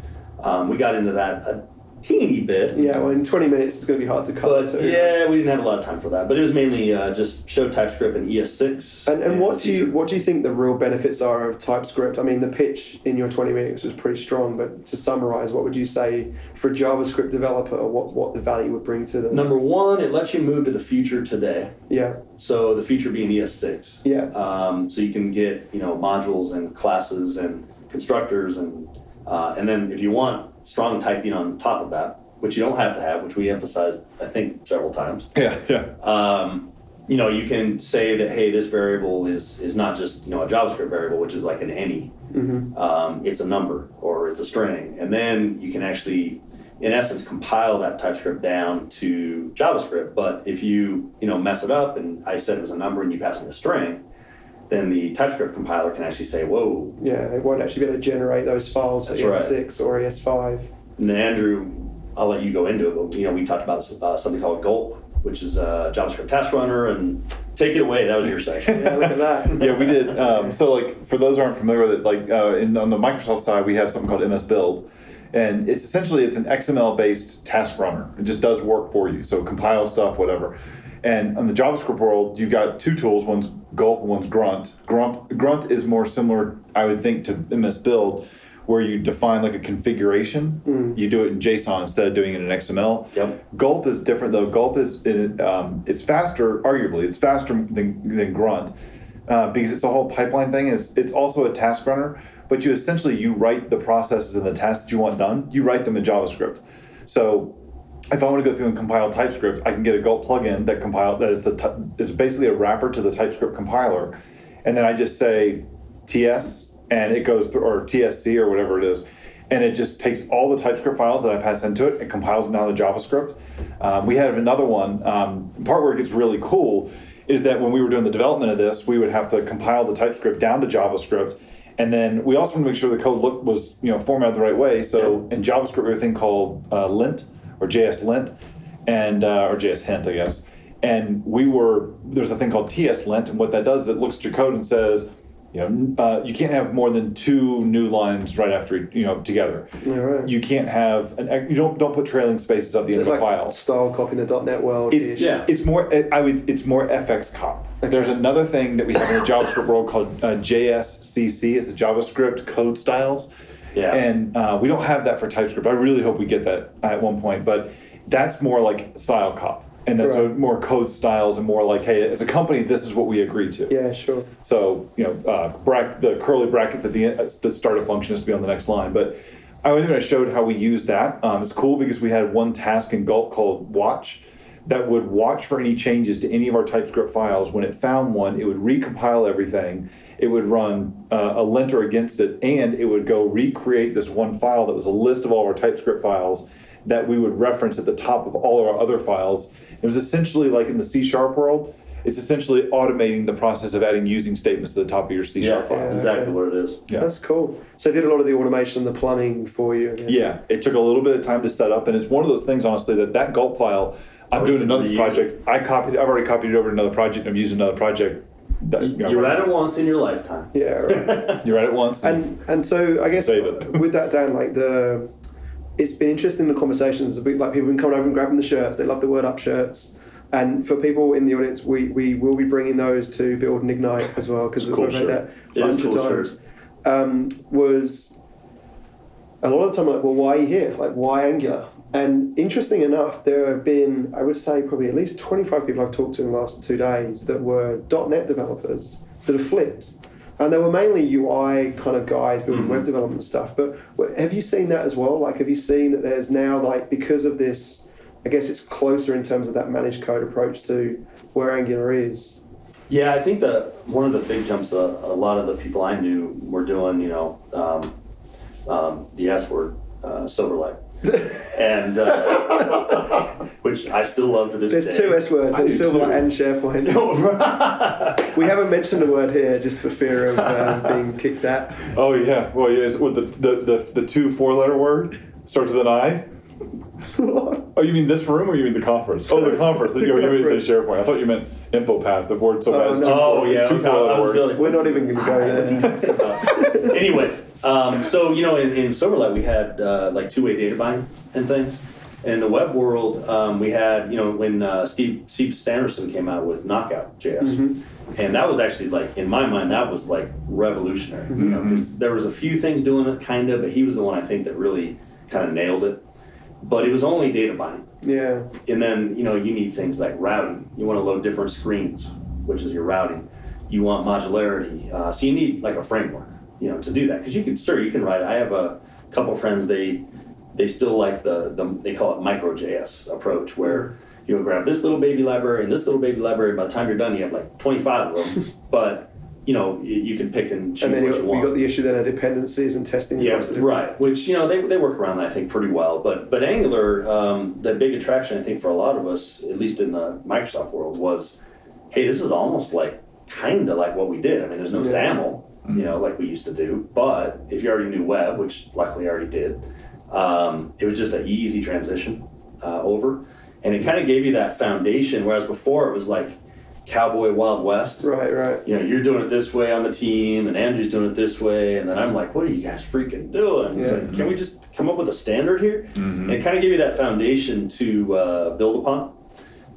um, we got into that teeny bit. yeah. Well, in twenty minutes, it's going to be hard to cover. But too. yeah, we didn't have a lot of time for that. But it was mainly uh, just show TypeScript and ES6. And, and what do you what do you think the real benefits are of TypeScript? I mean, the pitch in your twenty minutes was pretty strong, but to summarize, what would you say for a JavaScript developer? What what the value would bring to them? Number one, it lets you move to the future today. Yeah, So the future being ES6. yeah, Um, so you can get you know modules and classes and constructors and uh, and then if you want strong typing on top of that, which you don't have to have, which we emphasized I think several times. Yeah, yeah. Um, you know, you can say that hey, this variable is is not just you know a JavaScript variable, which is like an any. hmm Um, it's a number or it's a string, and then you can actually in essence compile that TypeScript down to JavaScript. But if you you know mess it up and I said it was a number and you pass me a string, then the TypeScript compiler can actually say, "Whoa." Yeah, it won't actually be able to generate those files for That's right. ES6 or E ES5. And then Andrew, I'll let you go into it. But you know, we talked about uh, something called Gulp, which is a JavaScript task runner, and take it away. That was your section. Yeah, look at that. yeah, we did. Um, so, like, for those who aren't familiar with it, like, uh, in, on the Microsoft side, we have something called MS Build, and it's essentially it's an XML-based task runner. It just does work for you. So, compile stuff, whatever. And on the JavaScript world, you've got two tools. One's Gulp, one's Grunt. Grunt Grunt is more similar, I would think, to MS Build, where you define like a configuration. You do it in JSON instead of doing it in XML. Yep. Gulp is different though. Gulp is it, um, it's faster, arguably, it's faster than, than Grunt uh, because it's a whole pipeline thing. It's it's also a task runner, but you essentially you write the processes and the tasks that you want done. You write them in JavaScript. So if I want to go through and compile TypeScript, I can get a Gulp plugin that compile that is a is basically a wrapper to the TypeScript compiler, and then I just say TS and it goes through or TSC or whatever it is, and it just takes all the TypeScript files that I pass into it and compiles them down to JavaScript. Um, we had another one. Um, part where it gets really cool is that when we were doing the development of this, we would have to compile the TypeScript down to JavaScript. And then we also want to make sure the code look was you know formatted the right way. So in JavaScript, we have a thing called uh, lint or JS lint, and uh, or JS hint, I guess. And we were there's a thing called TS lint, and what that does is it looks at your code and says, you know, uh, you can't have more than two new lines right after you know together. Yeah, right. You can't have an you don't don't put trailing spaces at the So end it's of a like file. style copy in the .NET world. It, Yeah. It's more. I would. It's more FxCop. There's another thing that we have in the JavaScript world called uh, JSCS. It's the JavaScript code styles. Yeah. And uh, we don't have that for TypeScript. I really hope we get that at one point. But that's more like StyleCop, and that's Right. more code styles and more like, hey, as a company, this is what we agreed to. Yeah, sure. So you know, uh, brack, the curly brackets at the end, that start of function has to be on the next line. But I think I showed how we use that. Um, it's cool because we had one task in Gulp called watch that would watch for any changes to any of our TypeScript files. When it found one, it would recompile everything. It would run uh, a linter against it, and it would go recreate this one file that was a list of all our TypeScript files that we would reference at the top of all of our other files. It was essentially like in the C sharp world. It's essentially automating the process of adding using statements to the top of your C Yeah, sharp file. Yeah. exactly okay. what it is. Yeah. That's cool. So they did a lot of the automation and the plumbing for you. Yeah, it took a little bit of time to set up, and it's one of those things, honestly, that that gulp file. I'm doing another can reuse project. I copied. I've already copied it over to another project. I'm using another project. That, you know, You right read it once in your lifetime. Yeah, right. You read it once. and and so I guess with that down, like the, it's been interesting the conversations. a bit Like people have been coming over and grabbing the shirts. They love the word up shirts. And for people in the audience, we, we will be bringing those to Build and Ignite as well because Cool we've made shirt. that a bunch of times. Um, was a lot of the time like, well, why are you here? Like, why Angular? And interesting enough, there have been, I would say, probably at least 25 people I've talked to in the last two days that were .NET developers that have flipped. And they were mainly UI kind of guys building web development stuff. But have you seen that as well? Like, have you seen that there's now, like, because of this, I guess it's closer in terms of that managed code approach to where Angular is. Yeah, I think that one of the big jumps that a lot of the people I knew were doing, you know, um, um, the S word, uh, Silverlight. And uh, which I still love to this There's day. two S words, I it's do Silverlight too. and SharePoint. we haven't mentioned the word here just for fear of um, being kicked out. oh yeah, well yeah, with the the, the the two four letter word starts with an I. Oh, you mean this room or you mean the conference? Oh, the conference. you, you mean to say SharePoint. I thought you meant InfoPath. The word so Oh, bad. It's two, no. four, Oh, yeah, it's two four letter words. feeling- We're not even going to go there. anyway, um, so you know, in, in Silverlight we had uh, like two-way data binding and things. In the web world, um, we had you know when uh, Steve Steve Sanderson came out with Knockout JS, and that was actually like in my mind that was like revolutionary. You know, because there was a few things doing it kind of, but he was the one I think that really kind of nailed it. But it was only data binding. Yeah. And then, you know, you need things like routing. You want to load different screens, which is your routing. You want modularity. Uh, so you need like a framework, you know, to do that. Because you can, sure, you can write. I have a couple friends, they they still like the, the they call it micro JS approach, where you'll grab this little baby library and this little baby library. By the time you're done, you have like 25 of them. but you know, y- you can pick and choose And then what you you got, want. you got the issue then of dependencies and testing. Yeah, right. Which you know they, they work around that I think pretty well. But but Angular, um, the big attraction I think for a lot of us, at least in the Microsoft world, was, hey, this is almost like kind of like what we did. I mean, there's no Yeah. XAML, you know, like we used to do. But if you already knew web, which luckily I already did, um, it was just an easy transition uh, over, and it kind of gave you that foundation. Whereas before it was like cowboy wild west Right, right. you know, you're doing it this way on the team, and Andrew's doing it this way, and then I'm like, what are you guys freaking doing? It's Yeah. like, can we just come up with a standard here? And it kind of gave you that foundation to uh, build upon,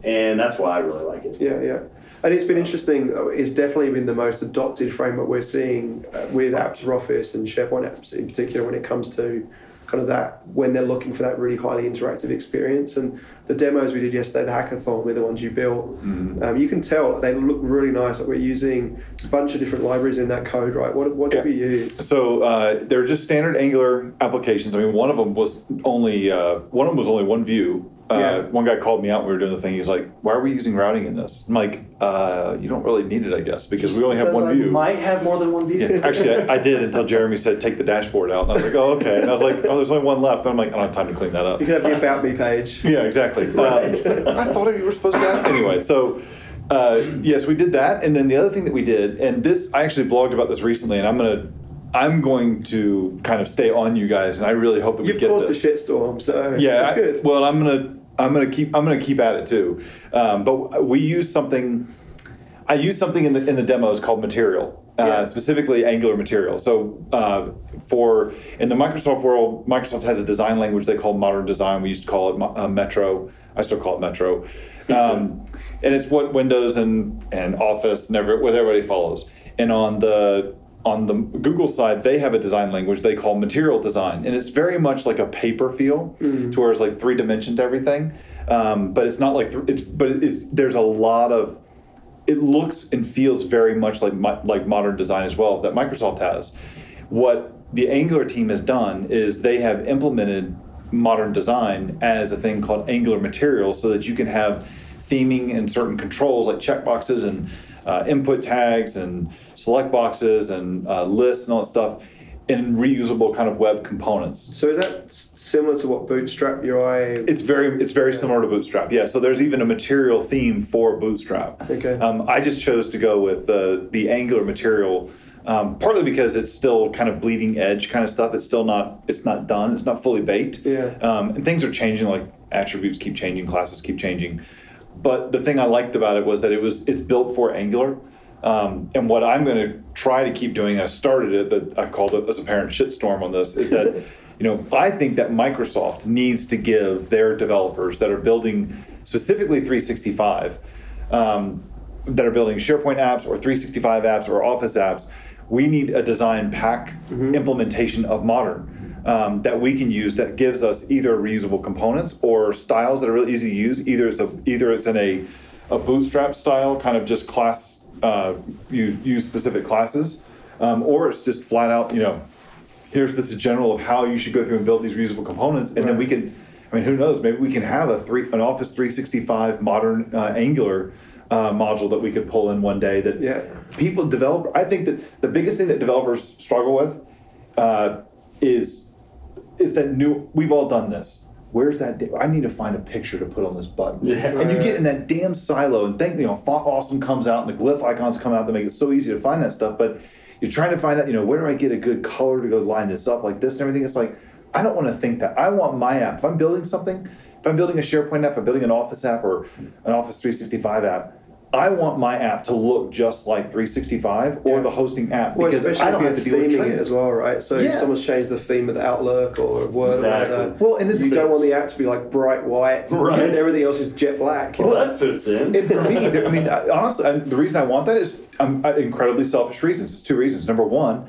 and that's why I really like it. Yeah, yeah. And it's been interesting. uh, It's definitely been the most adopted framework we're seeing uh, with apps for Office and SharePoint apps in particular when it comes to kind of that when they're looking for that really highly interactive experience. And the demos we did yesterday, the hackathon, were the ones you built. Um, you can tell they look really nice. Like we're using a bunch of different libraries in that code, right? What what did Yeah. we use? So uh, they're just standard Angular applications. I mean, one of them was only uh, one of them was only one view. Uh, Yeah. One guy called me out. when We were doing the thing. He's like, "Why are we using routing in this?" I'm like, uh, "You don't really need it, I guess, because we only have one I view." might have more than one view. Yeah, actually, I, I did until Jeremy said, "Take the dashboard out," and I was like, "Oh, okay." And I was like, "Oh, there's only one left." And I'm like, "I don't have time to clean that up." You can have the About Me page. Yeah, exactly. Right. Um, I thought you were supposed to ask anyway. So, uh, yes, we did that, and then the other thing that we did, and this I actually blogged about this recently, and I'm gonna, I'm going to kind of stay on you guys, and I really hope that we get this. You've caused a shitstorm, so Yeah, that's I- good. well, I'm gonna, I'm gonna keep, I'm gonna keep at it too. Um, but we use something. I use something in the in the demos called Material, uh, Yeah. specifically Angular Material. So uh, for in the Microsoft world, Microsoft has a design language they call Modern Design. We used to call it uh, Metro. I still call it Metro, um, and it's what Windows and and Office and every, what everybody follows. And on the on the Google side, they have a design language they call Material Design, and it's very much like a paper feel, to where it's like three dimension to everything. Um, but it's not like th- it's but it's, there's a lot of it looks and feels very much like mo- like modern design as well that Microsoft has. What the Angular team has done is they have implemented modern design as a thing called Angular Material, so that you can have theming and certain controls like checkboxes and uh, input tags and select boxes and uh, lists and all that stuff in reusable kind of web components. So is that similar to what Bootstrap UI? It's very it's very similar to Bootstrap. Yeah. So there's even a material theme for Bootstrap. Okay. Um, I just chose to go with the the Angular material, um, partly because it's still kind of bleeding edge kind of stuff. It's still not it's not done. It's not fully baked. Yeah. Um, and things are changing. Like attributes keep changing, classes keep changing. But the thing I liked about it was that it was it's built for Angular. Um, and what I'm going to try to keep doing, I started it, that I've called it as a parent shitstorm on this, is that, you know, I think that Microsoft needs to give their developers that are building specifically 365, um, that are building SharePoint apps or 365 apps or Office apps, we need a design pack implementation of modern um, that we can use that gives us either reusable components or styles that are really easy to use. Either it's a either it's in a a bootstrap style, kind of just class uh, you use specific classes, um, or it's just flat out you know here's this general of how you should go through and build these reusable components, and then we can. I mean, who knows? Maybe we can have a three an Office 365 modern uh, Angular uh, module that we could pull in one day. That Yeah. people develop. I think that the biggest thing that developers struggle with uh, is is that new. We've all done this. Where's that? da- I need to find a picture to put on this button. Yeah. and you get in that damn silo, and thank you know, font awesome comes out, and the glyph icons come out that make it so easy to find that stuff. But you're trying to find out, you know, where do I get a good color to go line this up like this and everything? It's like I don't want to think that. I want my app. If I'm building something, if I'm building a SharePoint app, if I'm building an Office app or an Office 365 app. I want my app to look just like 365 or Yeah. the hosting app Well, because especially I don't if have you're to deal with theming training. it as well, right? So Yeah. if someone's changed the theme of the Outlook or Word Exactly. or whatever, Well, and it's you don't want the app to be like bright white, Right. and everything else is jet black. Well, know? that fits in. And for me, I mean, honestly, I, the reason I want that is um, uh, incredibly selfish reasons. It's two reasons. Number one,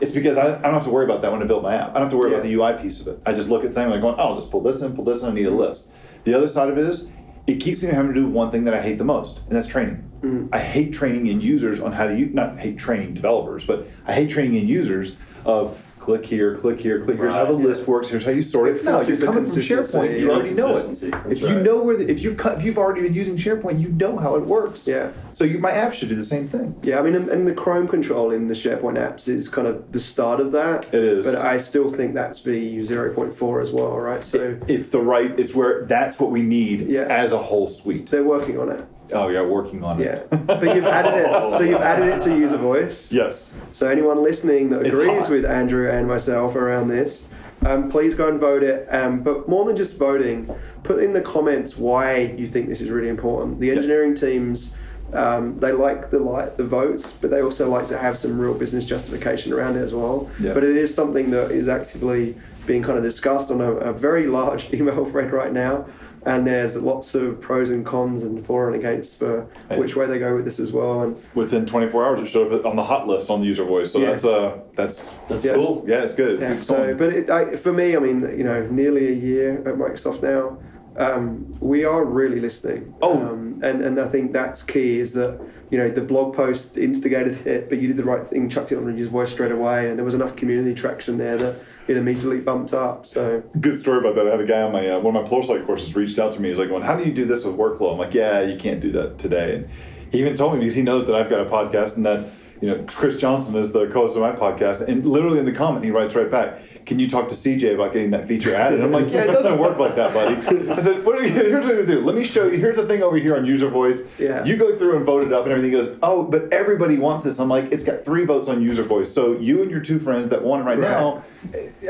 it's because I, I don't have to worry about that when I build my app. I don't have to worry about the UI piece of it. I just look at things like going, oh, I'll just pull this in, pull this in, I need a list. The other side of it is, it keeps me from having to do one thing that I hate the most, and that's training. Mm. I hate training in users on how to use, not hate training developers, but I hate training in users of click here, click here, click. Here's how the Right, list works. Here's how you sort It. No, you're a coming from consistency. SharePoint. You Yeah, already know it. consistency. That's If you right. know where, the, if you cut, if you've already been using SharePoint, you know how it works. Yeah. So you, my app should do the same thing. Yeah, I mean, and, and the Chrome control in the SharePoint apps is kind of the start of that. It is. But I still think that's be 0.4 as well, right? So It's the right. It's where that's what we need Yeah. as a whole suite. they're working on it. Oh yeah, working on Yeah. it. But you've added it. So you've added it to user voice. yes. So anyone listening that It's agrees hot. with Andrew and myself around this, um, please go and vote it. Um, but more than just voting, put in the comments why you think this is really important. The engineering teams. Um, they like the like the votes, but they also like to have some real business justification around it as well. Yeah. But it is something that is actively being kind of discussed on a, a very large email thread right now, and there's lots of pros and cons and for and against for Right. which way they go with this as well. And Within 24 hours, it showed up on the hot list on the user voice. So Yes. that's uh, that's That's Yeah, cool. yeah, it's good. Yeah, It's so, but it, I, for me, I mean, you know, nearly a year at Microsoft now, um, we are really listening. Oh. Um, and, and I think that's key is that, you know, the blog post instigated it, but you did the right thing, chucked it on your voice straight away, and there was enough community traction there that it immediately bumped up. So, Good story about that. I had a guy on my uh, one of my Pluralsight courses reached out to me. He's like, "Going, how do you do this with workflow?" I'm like, "Yeah, you can't do that today." And he even told me because he knows that I've got a podcast and that you know Chris Johnson is the co-host of my podcast. And literally in the comment, he writes right back, "Can you talk to CJ about getting that feature added?" And I'm like, "Yeah, it doesn't work like that, buddy." I said, "What are you, here's what we do. Let me show you. Here's the thing over here on user voice. Yeah. You go through and vote it up, and everything goes, oh, but everybody wants this. I'm like, it's got three votes on user voice. So you and your two friends that want it right, Right. now,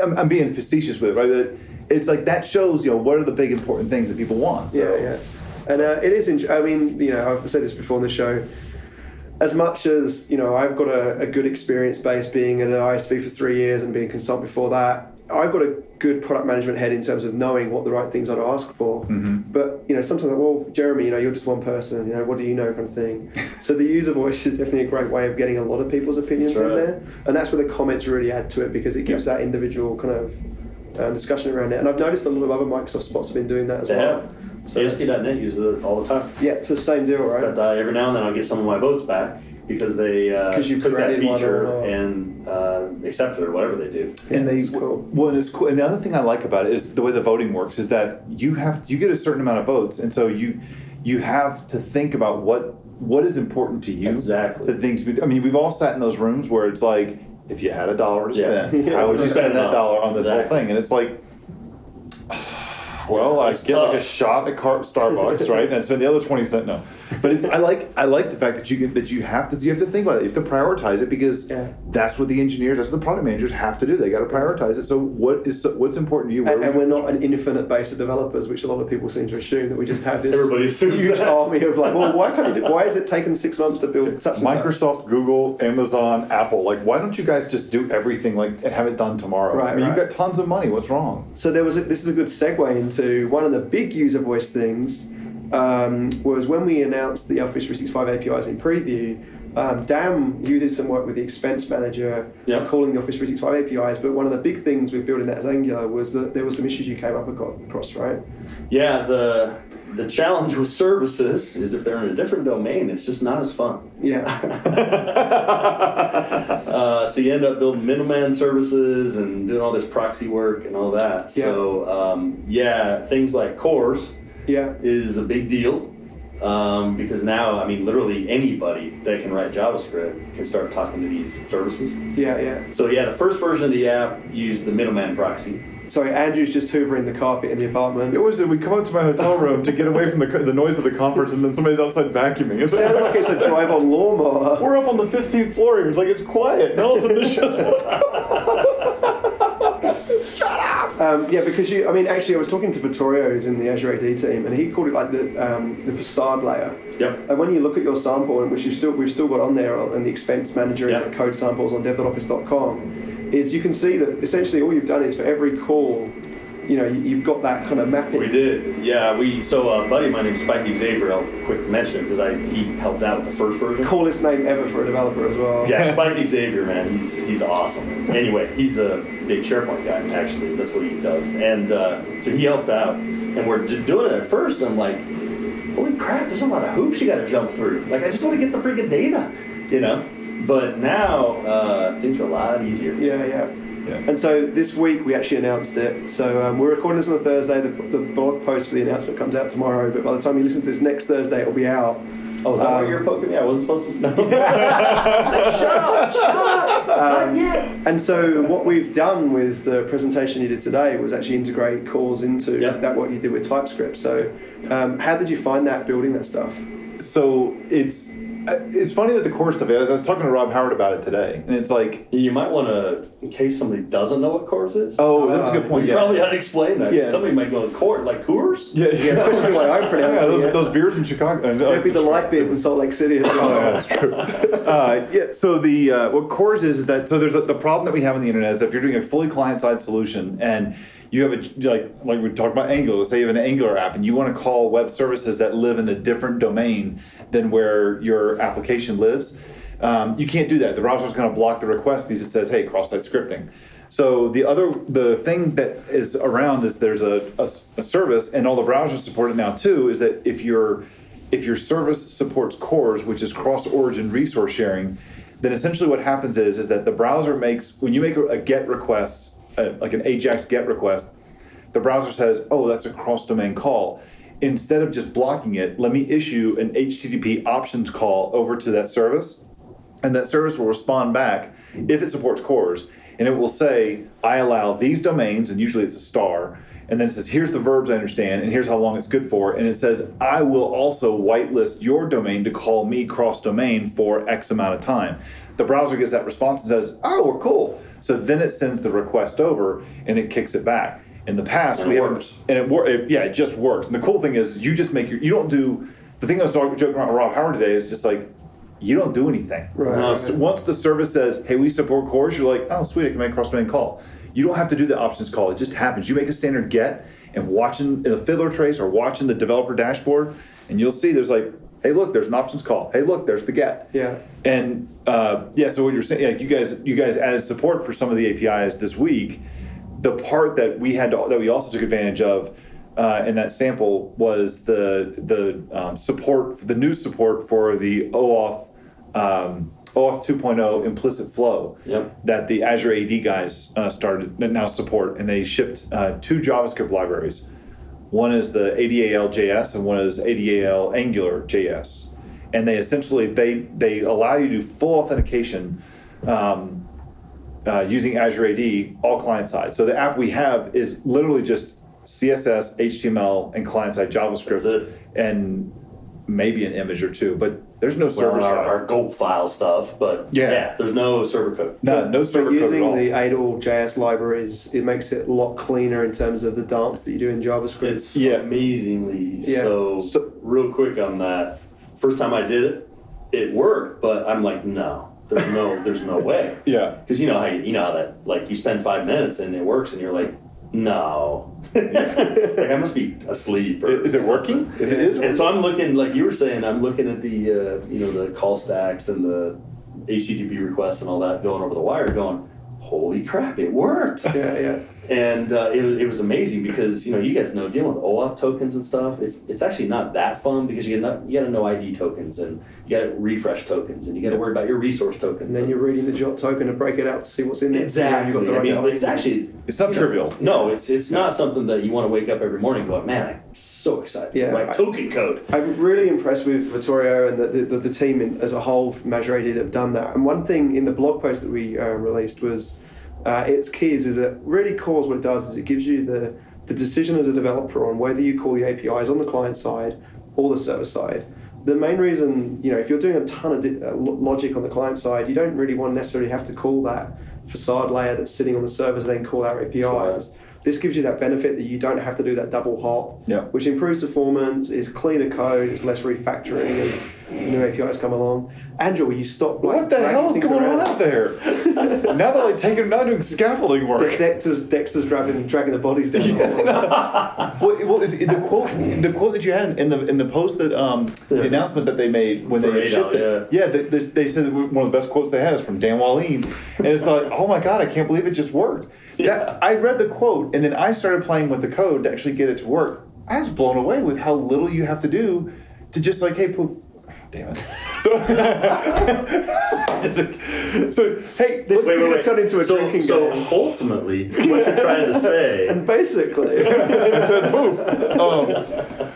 I'm, I'm being facetious with it, right? But it's like that shows, you know, what are the big important things that people want. So. yeah, yeah. And uh, it is, int- I mean, you know, I've said this before on the show. As much as, you know, I've got a, a good experience base being at an ISV for three years and being a consultant before that, I've got a good product management head in terms of knowing what the right things are to ask for. Mm-hmm. But, you know, sometimes, like, well, Jeremy, you know, you're just one person, you know, what do you know kind of thing. so the user voice is definitely a great way of getting a lot of people's opinions That's in there. And that's where the comments really add to it because it gives that individual kind of um, discussion around it. And I've noticed a lot of other Microsoft spots have been doing that as well. Have. So ASP.NET uses it all the time. yeah, for the same deal, In right? fact, uh, every now and then I'll get some of my votes back because they uh, 'Cause you've took that feature or- and uh, accepted it or whatever they do. And they It's cool. well, and it's cool. And the other thing I like about it is the way the voting works is that you have you get a certain amount of votes, and so you you have to think about what what is important to you. Exactly. The things. I mean, we've all sat in those rooms where it's like, if you had a dollar to Yeah. spend, how would you spend that dollar on this whole thing? And it's like. Well, I get like a shot at Car- Starbucks, right? And I spend the other twenty cent. No, but it's I like I like the fact that you can, that you have to you have to think about it. You have to prioritize it because Yeah. that's what the engineers, that's what the product managers have to do. They got to prioritize it. So what is what's important to you? And, and we- we're not an infinite base of developers, which a lot of people seem to assume that we just have this Everybody huge that. army of like, well, why can't you do, why has it taken six months to build such and such? Microsoft, Google, Amazon, Apple. Like, why don't you guys just do everything like and have it done tomorrow? Right, I mean, right. you've got tons of money. What's wrong? So there was a, this is a good segue into one of the big user voice things um, was when we announced the Office 365 APIs in preview. Um, Dan, you did some work with the expense manager Yeah. calling the Office 365 APIs, but one of the big things with building that as Angular was that there were some issues you came up across, right? Yeah, the the challenge with services is if they're in a different domain, it's just not as fun. Yeah. Uh, so you end up building middleman services and doing all this proxy work and all that. Yeah. So um, yeah, things like CORS yeah. is a big deal um, because now, I mean, literally anybody that can write JavaScript can start talking to these services. Yeah, yeah. So yeah, the first version of the app used the middleman proxy. Sorry, Andrew's just hoovering the carpet in the apartment. It was we come up to my hotel room to get away from the, the noise of the conference, and then somebody's outside vacuuming. It Sounds like it's a drive-on lawnmower. we're up on the 15th floor here. It's like it's quiet. And all of a sudden, it shuts Um, yeah, because you, I mean, actually, I was talking to Vittorio, who's in the Azure AD team, and he called it like the um, the facade layer. Yep. And when you look at your sample, and which you've still we've still got on there, on the expense manager Yeah. and the code samples on dev.office.com, is you can see that essentially all you've done is for every call, you know, you- you've got that kind of mapping. We did, yeah. We so a buddy of mine named Spike Xavier. I'll quick mention because I he helped out with the first version. Coolest name ever for a developer as well. Yeah, Spike Xavier, man, he's he's awesome. Anyway, he's a big SharePoint guy. Actually, that's what he does. And uh, so he helped out, and we're doing it at first. I'm like, holy crap, there's a lot of hoops you got to jump through. Like, I just want to get the freaking data, you know. But now uh, things are a lot easier. Yeah, yeah. Yeah. And so this week we actually announced it. So um, we're recording this on a Thursday. The, the blog post for the announcement comes out tomorrow. But by the time you listen to this next Thursday, it'll be out. Oh, is that Um, why you're poking me? I wasn't supposed to know. It's like, shut up! Shut up! Not yet. And so what we've done with the presentation you did today was actually integrate calls into Yep. that what you did with TypeScript. So um, how did you find that building that stuff? So it's it's funny with the core stuff. I was, I was talking to Rob Howard about it today, and it's like, You might want to, in case somebody doesn't know what CORS is. oh, that's a good Uh, point. you Yeah, probably ought to explain that. Yes. Somebody might go, Coors, like Coors? yeah, yeah. Especially the way I'm Yeah, pronouncing those, it. those beers in Chicago. That'd be the light beers in Salt Lake City as Oh, yeah, that's true. uh, yeah. So the uh, what CORS is is that so there's a, the problem that we have on the internet is if you're doing a fully client side solution and you have a like like we talked about Angular. Let's say you have an Angular app and you want to call web services that live in a different domain than where your application lives. Um, you can't do that. The browser's going to block the request because it says, "Hey, cross-site scripting." So the other the thing that is around is there's a, a, a service and all the browsers support it now too. Is that if your if your service supports CORS, which is cross-origin resource sharing, then essentially what happens is is that the browser makes when you make a, a get request, uh, like an AJAX get request, the browser says, "Oh, that's a cross-domain call." Instead of just blocking it, let me issue an HTTP options call over to that service, and that service will respond back if it supports CORS, and it will say, "I allow these domains," and usually it's a star, and then it says, "Here's the verbs I understand, and here's how long it's good for," and it says, "I will also whitelist your domain to call me cross-domain for X amount of time." The browser gets that response and says, "Oh, we're cool." So then it sends the request over and it kicks it back. In the past, And we it haven't- works. and it, wor- it yeah, it just works. And the cool thing is, you just make your you don't do the thing I was talking joking around with Rob Howard today is just like you don't do anything. Right. No. The- Once the service says, "Hey, we support CORS," you're like, "Oh, sweet, I can make a cross-domain call." You don't have to do the options call; it just happens. You make a standard get, and watching in a fiddler trace or watching the developer dashboard, and you'll see there's like, "Hey, look, there's an options call. Hey, look, there's the get." Yeah. And uh, yeah, so what you're saying, yeah, you guys, you guys added support for some of the APIs this week. The part that we had to, that we also took advantage of uh, in that sample was the the um, support, the new support for the OAuth um, OAuth 2.0 implicit flow Yep. that the Azure AD guys uh, started now support, and they shipped uh, two JavaScript libraries. One is the ADAL JS, and one is ADAL Angular JS. And they essentially they they allow you to do full authentication um, uh, using Azure AD all client side. So the app we have is literally just CSS, HTML, and client side JavaScript, That's it. and maybe an image or two. But there's no Well, server our, side. our gulp file stuff, but Yeah. yeah, there's no server code. no, no server but code at using all. the ADAL JS libraries, it makes it a lot cleaner in terms of the dance that you do in JavaScript. It's Yeah. amazingly Yeah. so, So- Real quick on that, first time I did it, it worked, but I'm like, no, there's no, there's no way. yeah. Because you know how you, you know how that like you spend five minutes and it works, and you're like, no, like I must be asleep. Or Is it something. working? Is it is And so I'm looking, like you were saying, I'm looking at the uh, you know the call stacks and the HTTP requests and all that going over the wire, going, holy crap, it worked. yeah, yeah. And uh, it, was- it was amazing because you know you guys know dealing with OAuth tokens and stuff. It's it's actually not that fun because you got you got to know ID tokens and you got to refresh tokens and you got to worry about your resource tokens. And then you're reading the jot token to break it out to see what's in there. see you've exactly. got the I mean, value. it's actually It's not you know, trivial. No, it's it's not something that you want to wake up every morning going, man, I'm so excited. Yeah, like token code. I'm really impressed with Vittorio and the, the, the team in, as a whole from Azure AD that have done that. And one thing in the blog post that we uh, released was uh, its keys is it really CORS what it does is it gives you the, the decision as a developer on whether you call the APIs on the client side or the server side. The main reason, you know, if you're doing a ton of di- uh, logic on the client side, you don't really want to necessarily have to call that facade layer that's sitting on the server to then call our APIs. This gives you that benefit that you don't have to do that double hop, Yeah. which improves performance, is cleaner code, it's less refactoring new APIs come along. Andrew, will you stop? Like, What the hell is going around? on out there? now they're like taking, now doing scaffolding work. De- Dexter's, Dexter's dragging, dragging the bodies down. the hall. Well, well it the quote the quote that you had in the in the post that um the announcement that they made when For they ADAL, shipped it yeah, they, they, they said that one of the best quotes they had is from Dan Wahlin and it's like oh my god I can't believe it just worked that, I read the quote and then I started playing with the code to actually get it to work I was blown away with how little you have to do to just like hey poof damn it. So, so hey, This- let's- Wait, gonna turn into a so, drinking so game. ultimately, what you're trying to say And basically, I said poof. Um,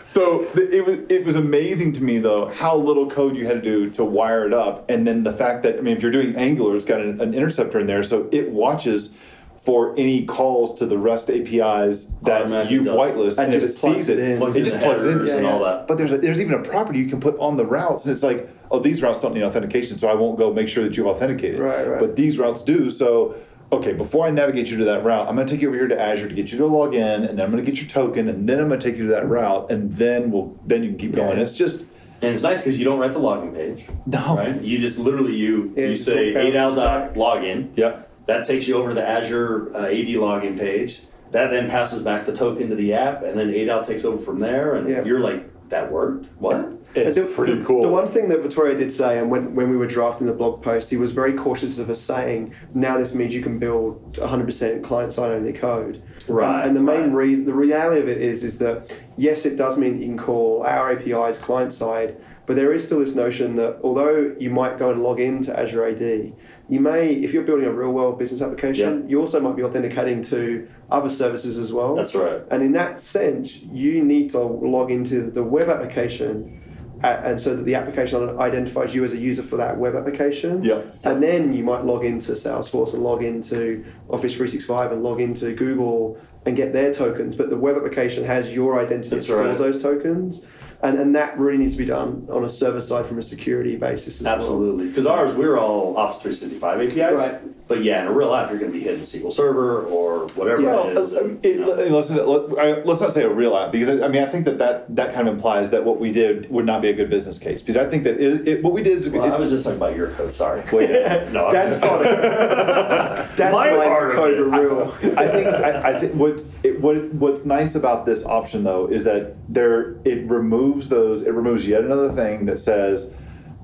so th- it was it was amazing to me though how little code you had to do to wire it up, and then the fact that I mean if you're doing Angular, it's got an, an interceptor in there, so it watches for any calls to the REST APIs that Automatically you've does whitelisted, And and if it just plugs sees it, it in. plugs it just plugs in. headers and Yeah, all that. But there's a, there's even a property you can put on the routes, and it's like, oh, these routes don't need authentication, so I won't go make sure that you've authenticated. Right, right. But these routes do. So, okay, before I navigate you to that route, I'm going to take you over here to Azure to get you to log in, and then I'm going to get your token, and then I'm going to take you to that route, and then we'll then you can keep going. Yeah. It's just And it's nice because you don't write the login page. No. Right? You just literally you Yeah, you say bounces ADAL dot login. yeah. That takes you over to the Azure uh, AD login page. That then passes back the token to the app, and then ADAL takes over from there. And Yeah. you're like, that worked? What? It's the, pretty the- cool. The one thing that Vittorio did say, and when, when we were drafting the blog post, he was very cautious of us saying, now this means you can build 100% client-side only code. Right, And, and the main right. reason, the reality of it is, is that yes, it does mean that you can call our APIs client-side, but there is still this notion that although you might go and log into Azure AD, you may, if you're building a real-world business application, Yeah. you also might be authenticating to other services as well. That's right. And in that sense, you need to log into the web application, and so that the application identifies you as a user for that web application. Yeah. And then you might log into Salesforce and log into Office 365 and log into Google and get their tokens. But the web application has your identity That's and stores right. those tokens. And, and that really needs to be done on a server side from a security basis as. Absolutely. Because ours, we're all Office 365 APIs. Right. But yeah, in a real app, you're going to be hitting SQL Server or whatever Well, it is. uh, and, it- you know. let's, let, I- let's not say a real app because I I mean I think that, that that kind of implies that what we did would not be a good business case because I think that it, it, what we did is, Well, I was just talking about your code. Sorry. Wait. no. I'm Dan's part of My part of of code real. I think I, I think what's it, what what's nice about this option though is that there it removes those it removes yet another thing that says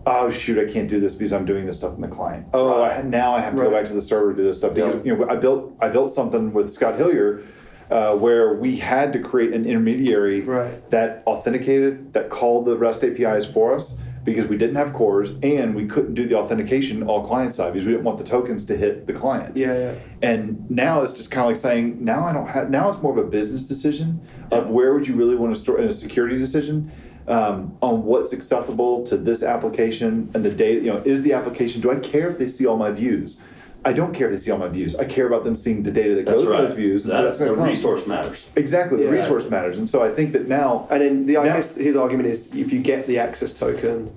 oh shoot I can't do this because I'm doing this stuff in the client oh I, now I have to go back to the server to do this stuff because Yeah. you know I built I built something with Scott Hillier uh, where we had to create an intermediary Right. that authenticated that called the REST APIs for us because we didn't have CORS and we couldn't do the authentication all client side because we didn't want the tokens to hit the client. Yeah, yeah. And now it's just kind of like saying, now I don't have, now it's more of a business decision of where would you really want to store, and a security decision um, on what's acceptable to this application and the data, you know, is the application, do I care if they see all my views? I don't care if they see all my views. I care about them seeing the data that That's goes right. with those views. And so That- that's going the to come. resource matters. Exactly, the resource matters. And so I think that now, And then the I Now- guess his argument is if you get the access token,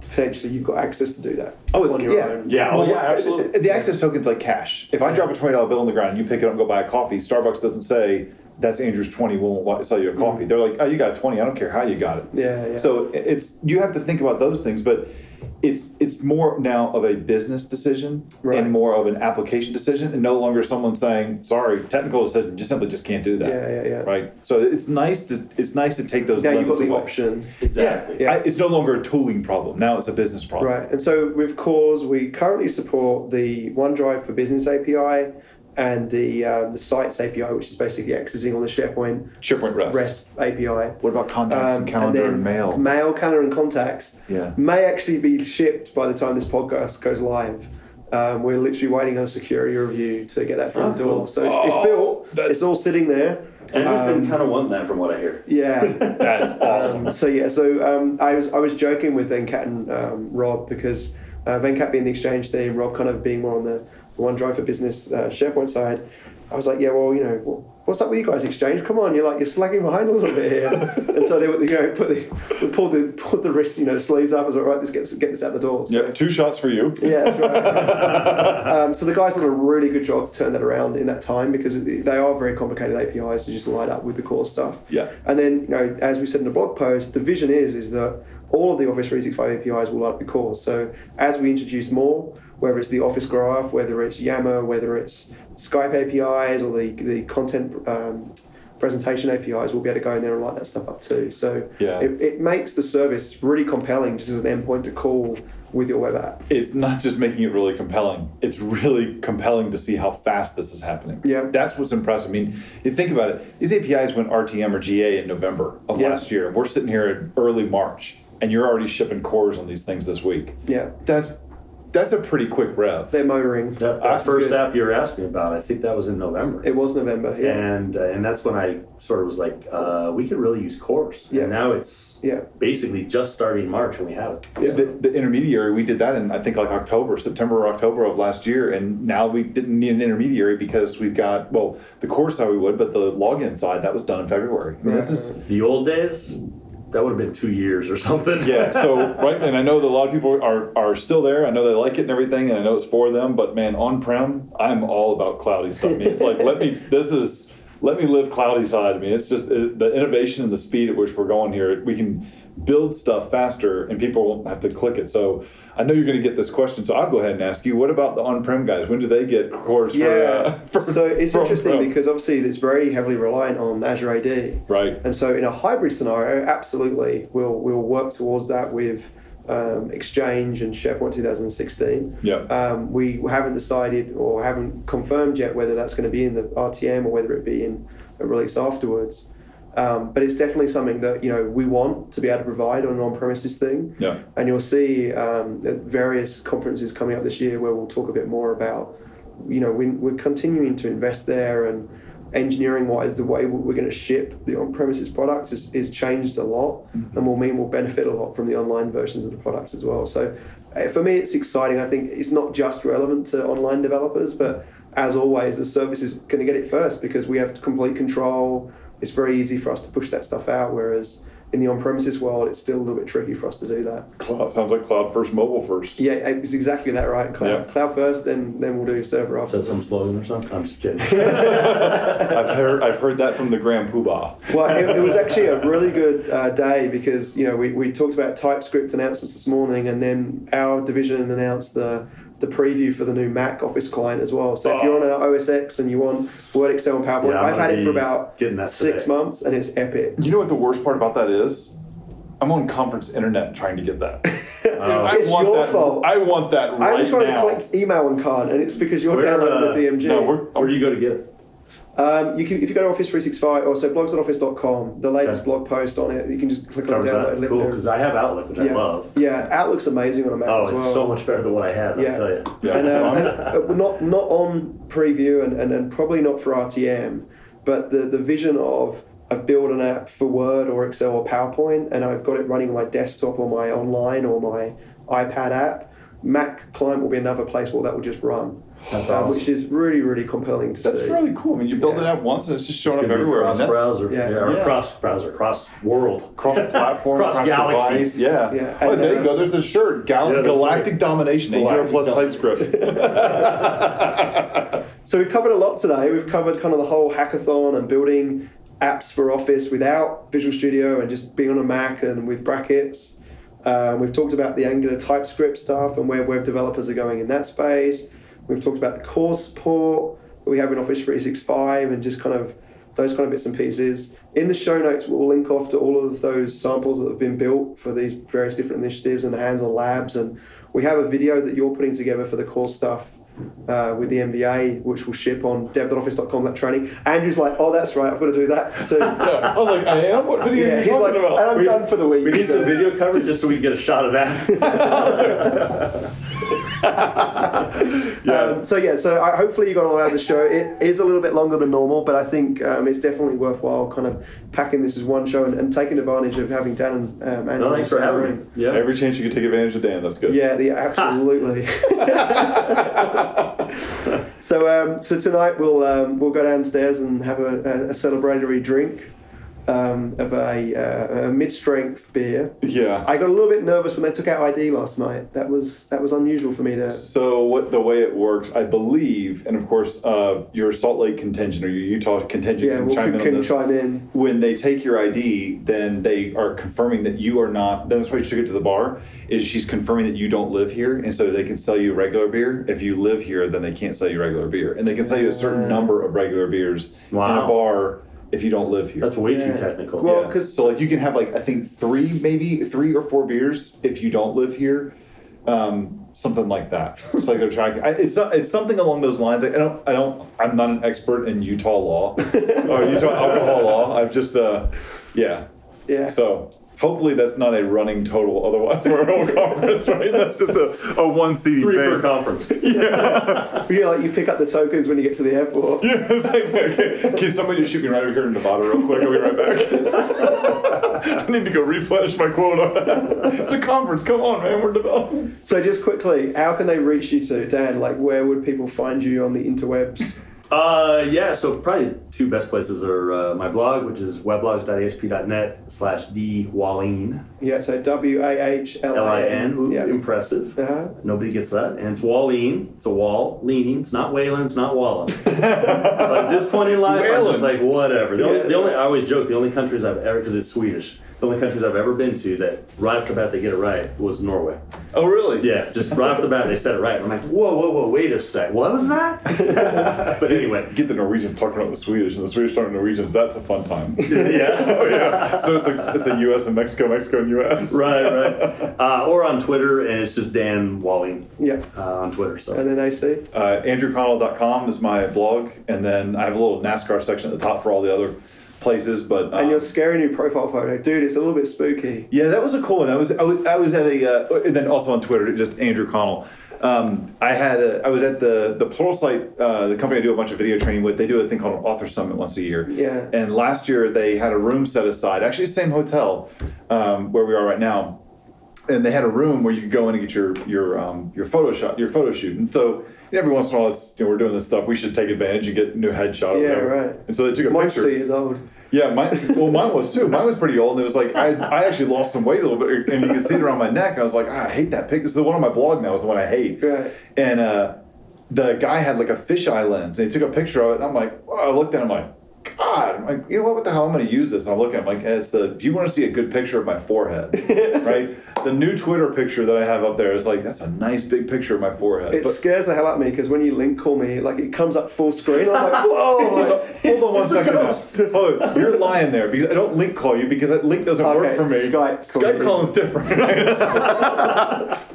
potentially you've got access to do that. Oh, it's- on your yeah. own. Yeah. Oh, yeah. Absolutely. The access token's like cash. If I drop a twenty dollar bill on the ground and you pick it up and go buy a coffee, Starbucks doesn't say that's Andrew's twenty. We won't sell you a coffee. Mm. They're like, oh, you got a twenty. I don't care how you got it. Yeah, yeah. So it's you have to think about those things, but it's it's more now of a business decision Right. and more of an application decision, and no longer someone saying, "Sorry, technical decision, just simply just can't do that." Yeah, yeah, yeah. Right. So it's nice to it's nice to take those. now you've got the away. option. Exactly. Yeah, Yeah. I, it's no longer a tooling problem. Now it's a business problem. Right, and so with CORS, we currently support the OneDrive for Business API and the um, the Sites API, which is basically accessing all the SharePoint SharePoint REST. API. What about contacts Um, and calendar then and, mail? Mail, calendar, and contacts Yeah. may actually be shipped by the time this podcast goes live. Um, we're literally waiting on a security review to get that front Oh, door. cool. So it's, it's Oh, built. that's- It's all sitting there. And we've Um, been kind of wanting that from what I hear. Yeah. That's awesome. Um, so yeah, so um, I was I was joking with Venkat and um, Rob because uh, Venkat being the exchange team, Rob kind of being more on the OneDrive for Business uh, SharePoint side. I was like, yeah, well, you know, wh- what's up with you guys, Exchange? Come on, you're like you're slacking behind a little bit here. and so they were, you know, put the we pulled the pulled the wrist, you know, sleeves up. I was like, right, let's get get this out the door. So, Yep, two shots for you. yeah, that's right. um, so the guys did a really good job to turn that around in that time because they are very complicated APIs to just light up with the core stuff. Yeah. And then, you know, as we said in the blog post, the vision is is that all of the Office 365 APIs will light up the core. So as we introduce more, whether it's the Office Graph, whether it's Yammer, whether it's Skype APIs or the the content um, presentation APIs, we'll be able to go in there and light that stuff up too. So Yeah. it, it makes the service really compelling just as an endpoint to call with your web app. It's not just making it really compelling. It's really compelling to see how fast this is happening. Yeah. That's what's impressive. I mean, you think about it. These APIs went RTM or GA in November of Yeah. last year. and We're sitting here in early March. and you're already shipping CORS on these things this week. Yeah, That's that's a pretty quick rev. they're motoring. That, Which that is first good. app you were asking about, I think that was in November. It was November. Yeah, and uh, and that's when I sort of was like, uh, we could really use CORS. Yeah. And now it's yeah, basically just starting March and we have it. Yeah. The, the intermediary, we did that in I think like October, September or October of last year, and now we didn't need an intermediary because we've got well the core side we would, but the login side that was done in February. I mean, this is The old days, that would have been two years or something. yeah. So right, and I know that a lot of people are are still there. I know they like it and everything, and I know it's for them. But man, on prem, I'm all about cloudy stuff. I mean, it's like let me. This is let me live cloudy side. I mean, it's just uh, the innovation and the speed at which we're going here. We can build stuff faster, and people won't have to click it. So. I know you're going to get this question, so I'll go ahead and ask you. What about the on-prem guys? When do they get CORS for? yeah. Uh, for so it's for interesting on-prem? because obviously it's very heavily reliant on Azure AD. right. And so, in a hybrid scenario, absolutely, we'll we'll work towards that with um, Exchange and SharePoint 2016. Yeah. Um, we haven't decided or haven't confirmed yet whether that's going to be in the RTM or whether it be in a release afterwards. Um, but it's definitely something that you know we want to be able to provide on an on-premises thing. Yeah. And you'll see um, at various conferences coming up this year where we'll talk a bit more about, you know, we, we're continuing to invest there and engineering wise, the way we're going to ship the on premises products is, is changed a lot and will mean we'll benefit a lot from the online versions of the products as well. So uh, for me, it's exciting. I think it's not just relevant to online developers, but as always, the service is going to get it first because we have complete control. It's very easy for us to push that stuff out, whereas in the on-premises world, it's still a little bit tricky for us to do that. Cloud sounds like cloud first, mobile first. Yeah, it's exactly that, right? Cloud, Yeah. cloud first, then then we'll do server Is that after. some slogan or something? I'm just kidding. I've heard I've heard that from the Grand Poobah. Well, it, it was actually a really good uh, day because you know we, we talked about TypeScript announcements this morning, and then our division announced the the preview for the new Mac Office client as well. So if you're on an OS X and you want Word, Excel, and PowerPoint, Yeah, I'm I've had it for about six today. months, and it's epic. You know what the worst part about that is? I'm on conference internet trying to get that. Oh. I It's your that, fault. I want that right now. I'm trying now. to collect email and can't, and it's because you're Where, downloading uh, the DMG. No, we're, Where do you go to get it? Um, you can, if you go to Office 365 or so blogs.office.com, the latest Okay. blog post on it, you can just click on download that. Cool, because I have Outlook, which I love. Yeah, Outlook's amazing on a Mac Oh, as it's so much better than what I had, Yeah. I'll tell you. Yeah. and, um, and, uh, not not on preview and, and, and probably not for RTM, but the, the vision of I've built an app for Word or Excel or PowerPoint, and I've got it running on my desktop or my online or my iPad app. Mac client will be another place where that will just run, That's um, awesome. which is really really compelling to That's see. That's really cool. I mean, you build Yeah. it out once and it's just It's showing up everywhere. Cross that's browser, Yeah. yeah, Yeah. cross browser, cross world. cross-platform, Cross cross-device. Yeah. Yeah, Oh, and, there you uh, go. There's the shirt. Gal- Yeah, that's Galactic right. Domination. Angular Galactic plus Domination. TypeScript. So we've covered a lot today. We've covered kind of the whole hackathon and building apps for Office without Visual Studio and just being on a Mac and with brackets. Um, we've talked about the Angular TypeScript stuff and where web developers are going in that space. We've talked about the core support that we have in Office 365 and just kind of those kind of bits and pieces. In the show notes, we'll link off to all of those samples that have been built for these various different initiatives and the hands-on labs. And we have a video that you're putting together for the core stuff uh, with the MVA, which will ship on dev.office.com, that training. Andrew's like, oh, that's right, I've got to do that too. I was like, I am? What video are you he's talking like, and? I'm done for the week. We need some video coverage just so we can get a shot of that. Um, so yeah, so I, hopefully you got all out of the show. It is a little bit longer than normal, but I think um, it's definitely worthwhile kind of packing this as one show and, and taking advantage of having Dan and um, Andrew no, in thanks for having room. me. Yeah. Every chance you can take advantage of Dan, that's good. Yeah, the, absolutely. so, um, so tonight we'll um, we'll go downstairs and have a, a, a celebratory drink um, of a, uh, a mid-strength beer. Yeah. I got a little bit nervous when they took out ID last night. That was that was unusual for me to. So what the way it works, I believe, and of course, uh, your Salt Lake contingent or your Utah contingent Yeah, can we'll chime can, in can chime in. when they take your ID, then they are confirming that you are not. That's why she took it to the bar. Is she's confirming that you don't live here, and so they can sell you regular beer. If you live here, then they can't sell you regular beer, and they can sell you a certain Uh. number of regular beers in a bar if you don't live here. That's way Yeah. too technical. Well, Yeah. 'cause- so like you can have like I think three, maybe three or four beers if you don't live here. Um, something like that. It's like they're tracking. I, it's not, it's something along those lines. I don't. I don't. I'm not an expert in Utah law or Utah alcohol law. I've just. Uh, yeah. Yeah. So Hopefully that's not a running total otherwise for a whole conference, right? That's just a, a one seating Three per thing. conference. Yeah. Yeah, like you pick up the tokens when you get to the airport. yeah, it's like, okay, can somebody just shoot me right over here in Nevada real quick? I'll be right back. I need to go replenish my quota. it's a conference. Come on, man. We're developing. So just quickly, how can they reach you to Dan? Like, where would people find you on the interwebs? Uh, yeah, so probably two best places are uh, my blog, which is weblogs.asp.net slash dwahlin, Yeah, so W A H L I L-I-N, N. Ooh, Yeah. impressive. Uh-huh. Nobody gets that. And it's Wahlin. It's a wall, leaning. It's not Whalen. It's not Wallen. At this point in life, I'm just like, whatever. The, Yeah. only, the only, I always joke, the only countries I've ever, because it's Swedish, the only countries I've ever been to that right off the bat they get it right was Norway. Oh, really? Yeah, just right off the bat they said it right. And I'm like, whoa, whoa, whoa, wait a sec. What was that? but anyway. Get the Norwegians talking about the Swedish, and the Swedish talking to Norwegians. That's a fun time. Yeah. oh yeah. So it's like it's a U.S. and Mexico, Mexico and U.S. right, right. Uh, or on Twitter, and it's just Dan Wahlin Yeah. uh, on Twitter. So And then AC. Uh, AndrewConnell.com is my blog, and then I have a little NASCAR section at the top for all the other places. But um, And your scary new profile photo. Dude, it's a little bit spooky. Yeah, that was a cool one. I was I was, I was at a uh, and then also on Twitter, just Andrew Connell. Um, I had a, I was at the the Pluralsight, uh, the company I do a bunch of video training with. They do a thing called an Author Summit once a year. Yeah. And last year they had a room set aside, actually the same hotel um, where we are right now, and they had a room where you could go in and get your your um, your photo shot, your photo shoot. And so every once in a while, it's, you know, we're doing this stuff. We should take advantage and get a new headshot. Yeah, right. And so they took a Mine's picture. two years old. Yeah, mine. Well, mine was too. Mine was pretty old, and it was like I, I actually lost some weight a little bit, and you can see it around my neck. And I was like, ah, I hate that pic. This is the one on my blog now. Is the one I hate. Right. And uh, the guy had like a fisheye lens, and he took a picture of it. And I'm like, oh, I looked at him like, God, I'm like, you know what? What the hell? I'm going to use this. And I'm looking at him like, it's the. If you want to see a good picture of my forehead, right? The new Twitter picture that I have up there is like, that's a nice big picture of my forehead. It But- scares the hell out of me because when you Lync call me, like it comes up full screen. I'm like, whoa! Like, Hold on one second. it's a second. now. Hold on. You're lying there because I don't Lync call you because that Lync doesn't Okay, work for me. Skype call Skype you. calling's different. Right?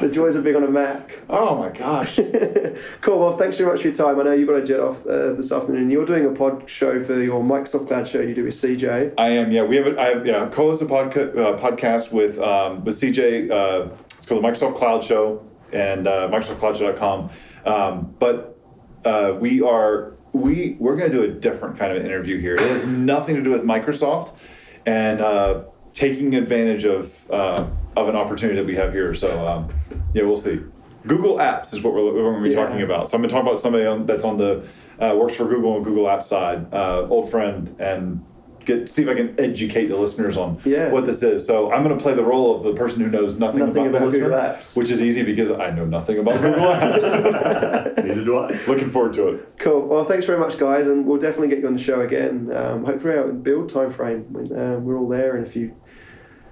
The joys of being on a Mac. oh my gosh. Cool. Well, thanks very much for your time. I know you've got to jet off uh, this afternoon. You're doing a pod show for your Microsoft Cloud show you do with CJ. I am. Yeah, we have. A, I have, yeah, co-host a podca- uh, podcast with um, with CJ. Uh, it's called the Microsoft Cloud Show and uh, MicrosoftCloudShow.com. Um, but uh, we are we we're going to do a different kind of interview here. It has nothing to do with Microsoft and uh, taking advantage of uh, of an opportunity that we have here. So um, yeah, we'll see. Google Apps is what we're, we're going to be Yeah. talking about. So I'm going to talk about somebody on, that's on the uh, works for Google and Google Apps side, uh, old friend, and get see if I can educate the listeners on Yeah. what this is. So I'm going to play the role of the person who knows nothing, Nothing about, about the Google Apps. which is easy because I know nothing about Google Apps. Neither do I. Looking forward to it. Cool. Well, thanks very much, guys, and we'll definitely get you on the show again. Um, hopefully, out in build time frame when um, we're all there, in a you.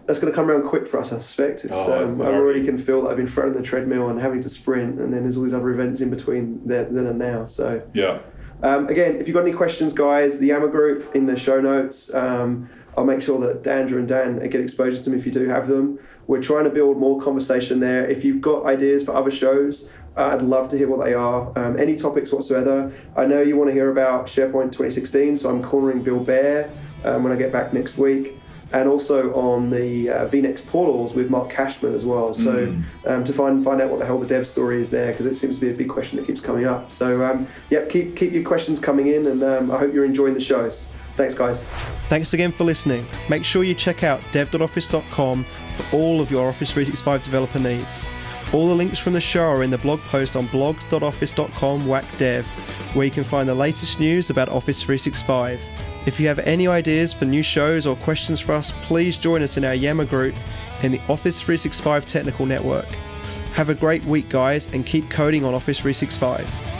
That's going to come around quick for us, I suspect. It's, Oh, um, I already. can feel that I've been thrown on the treadmill and having to sprint, and then there's all these other events in between then, then and now. So, Yeah. Um, again, if you've got any questions, guys, the Yammer group in the show notes. Um, I'll make sure that Andrew and Dan get exposure to them if you do have them. We're trying to build more conversation there. If you've got ideas for other shows, uh, I'd love to hear what they are. Um, any topics whatsoever. I know you want to hear about SharePoint 2016, so I'm cornering Bill Baer um, when I get back next week. And also on the uh, VNext portals with Mark Kashman as well. So um, to find find out what the hell the dev story is there, because it seems to be a big question that keeps coming up. So um, yep, keep keep your questions coming in, and um, I hope you're enjoying the shows. Thanks, guys. Thanks again for listening. Make sure you check out dev.office.com for all of your Office 365 developer needs. All the links from the show are in the blog post on blogs.office.com whack dev, where you can find the latest news about Office 365. If you have any ideas for new shows or questions for us, please join us in our Yammer group in the Office 365 Technical Network. Have a great week, guys, and keep coding on Office 365.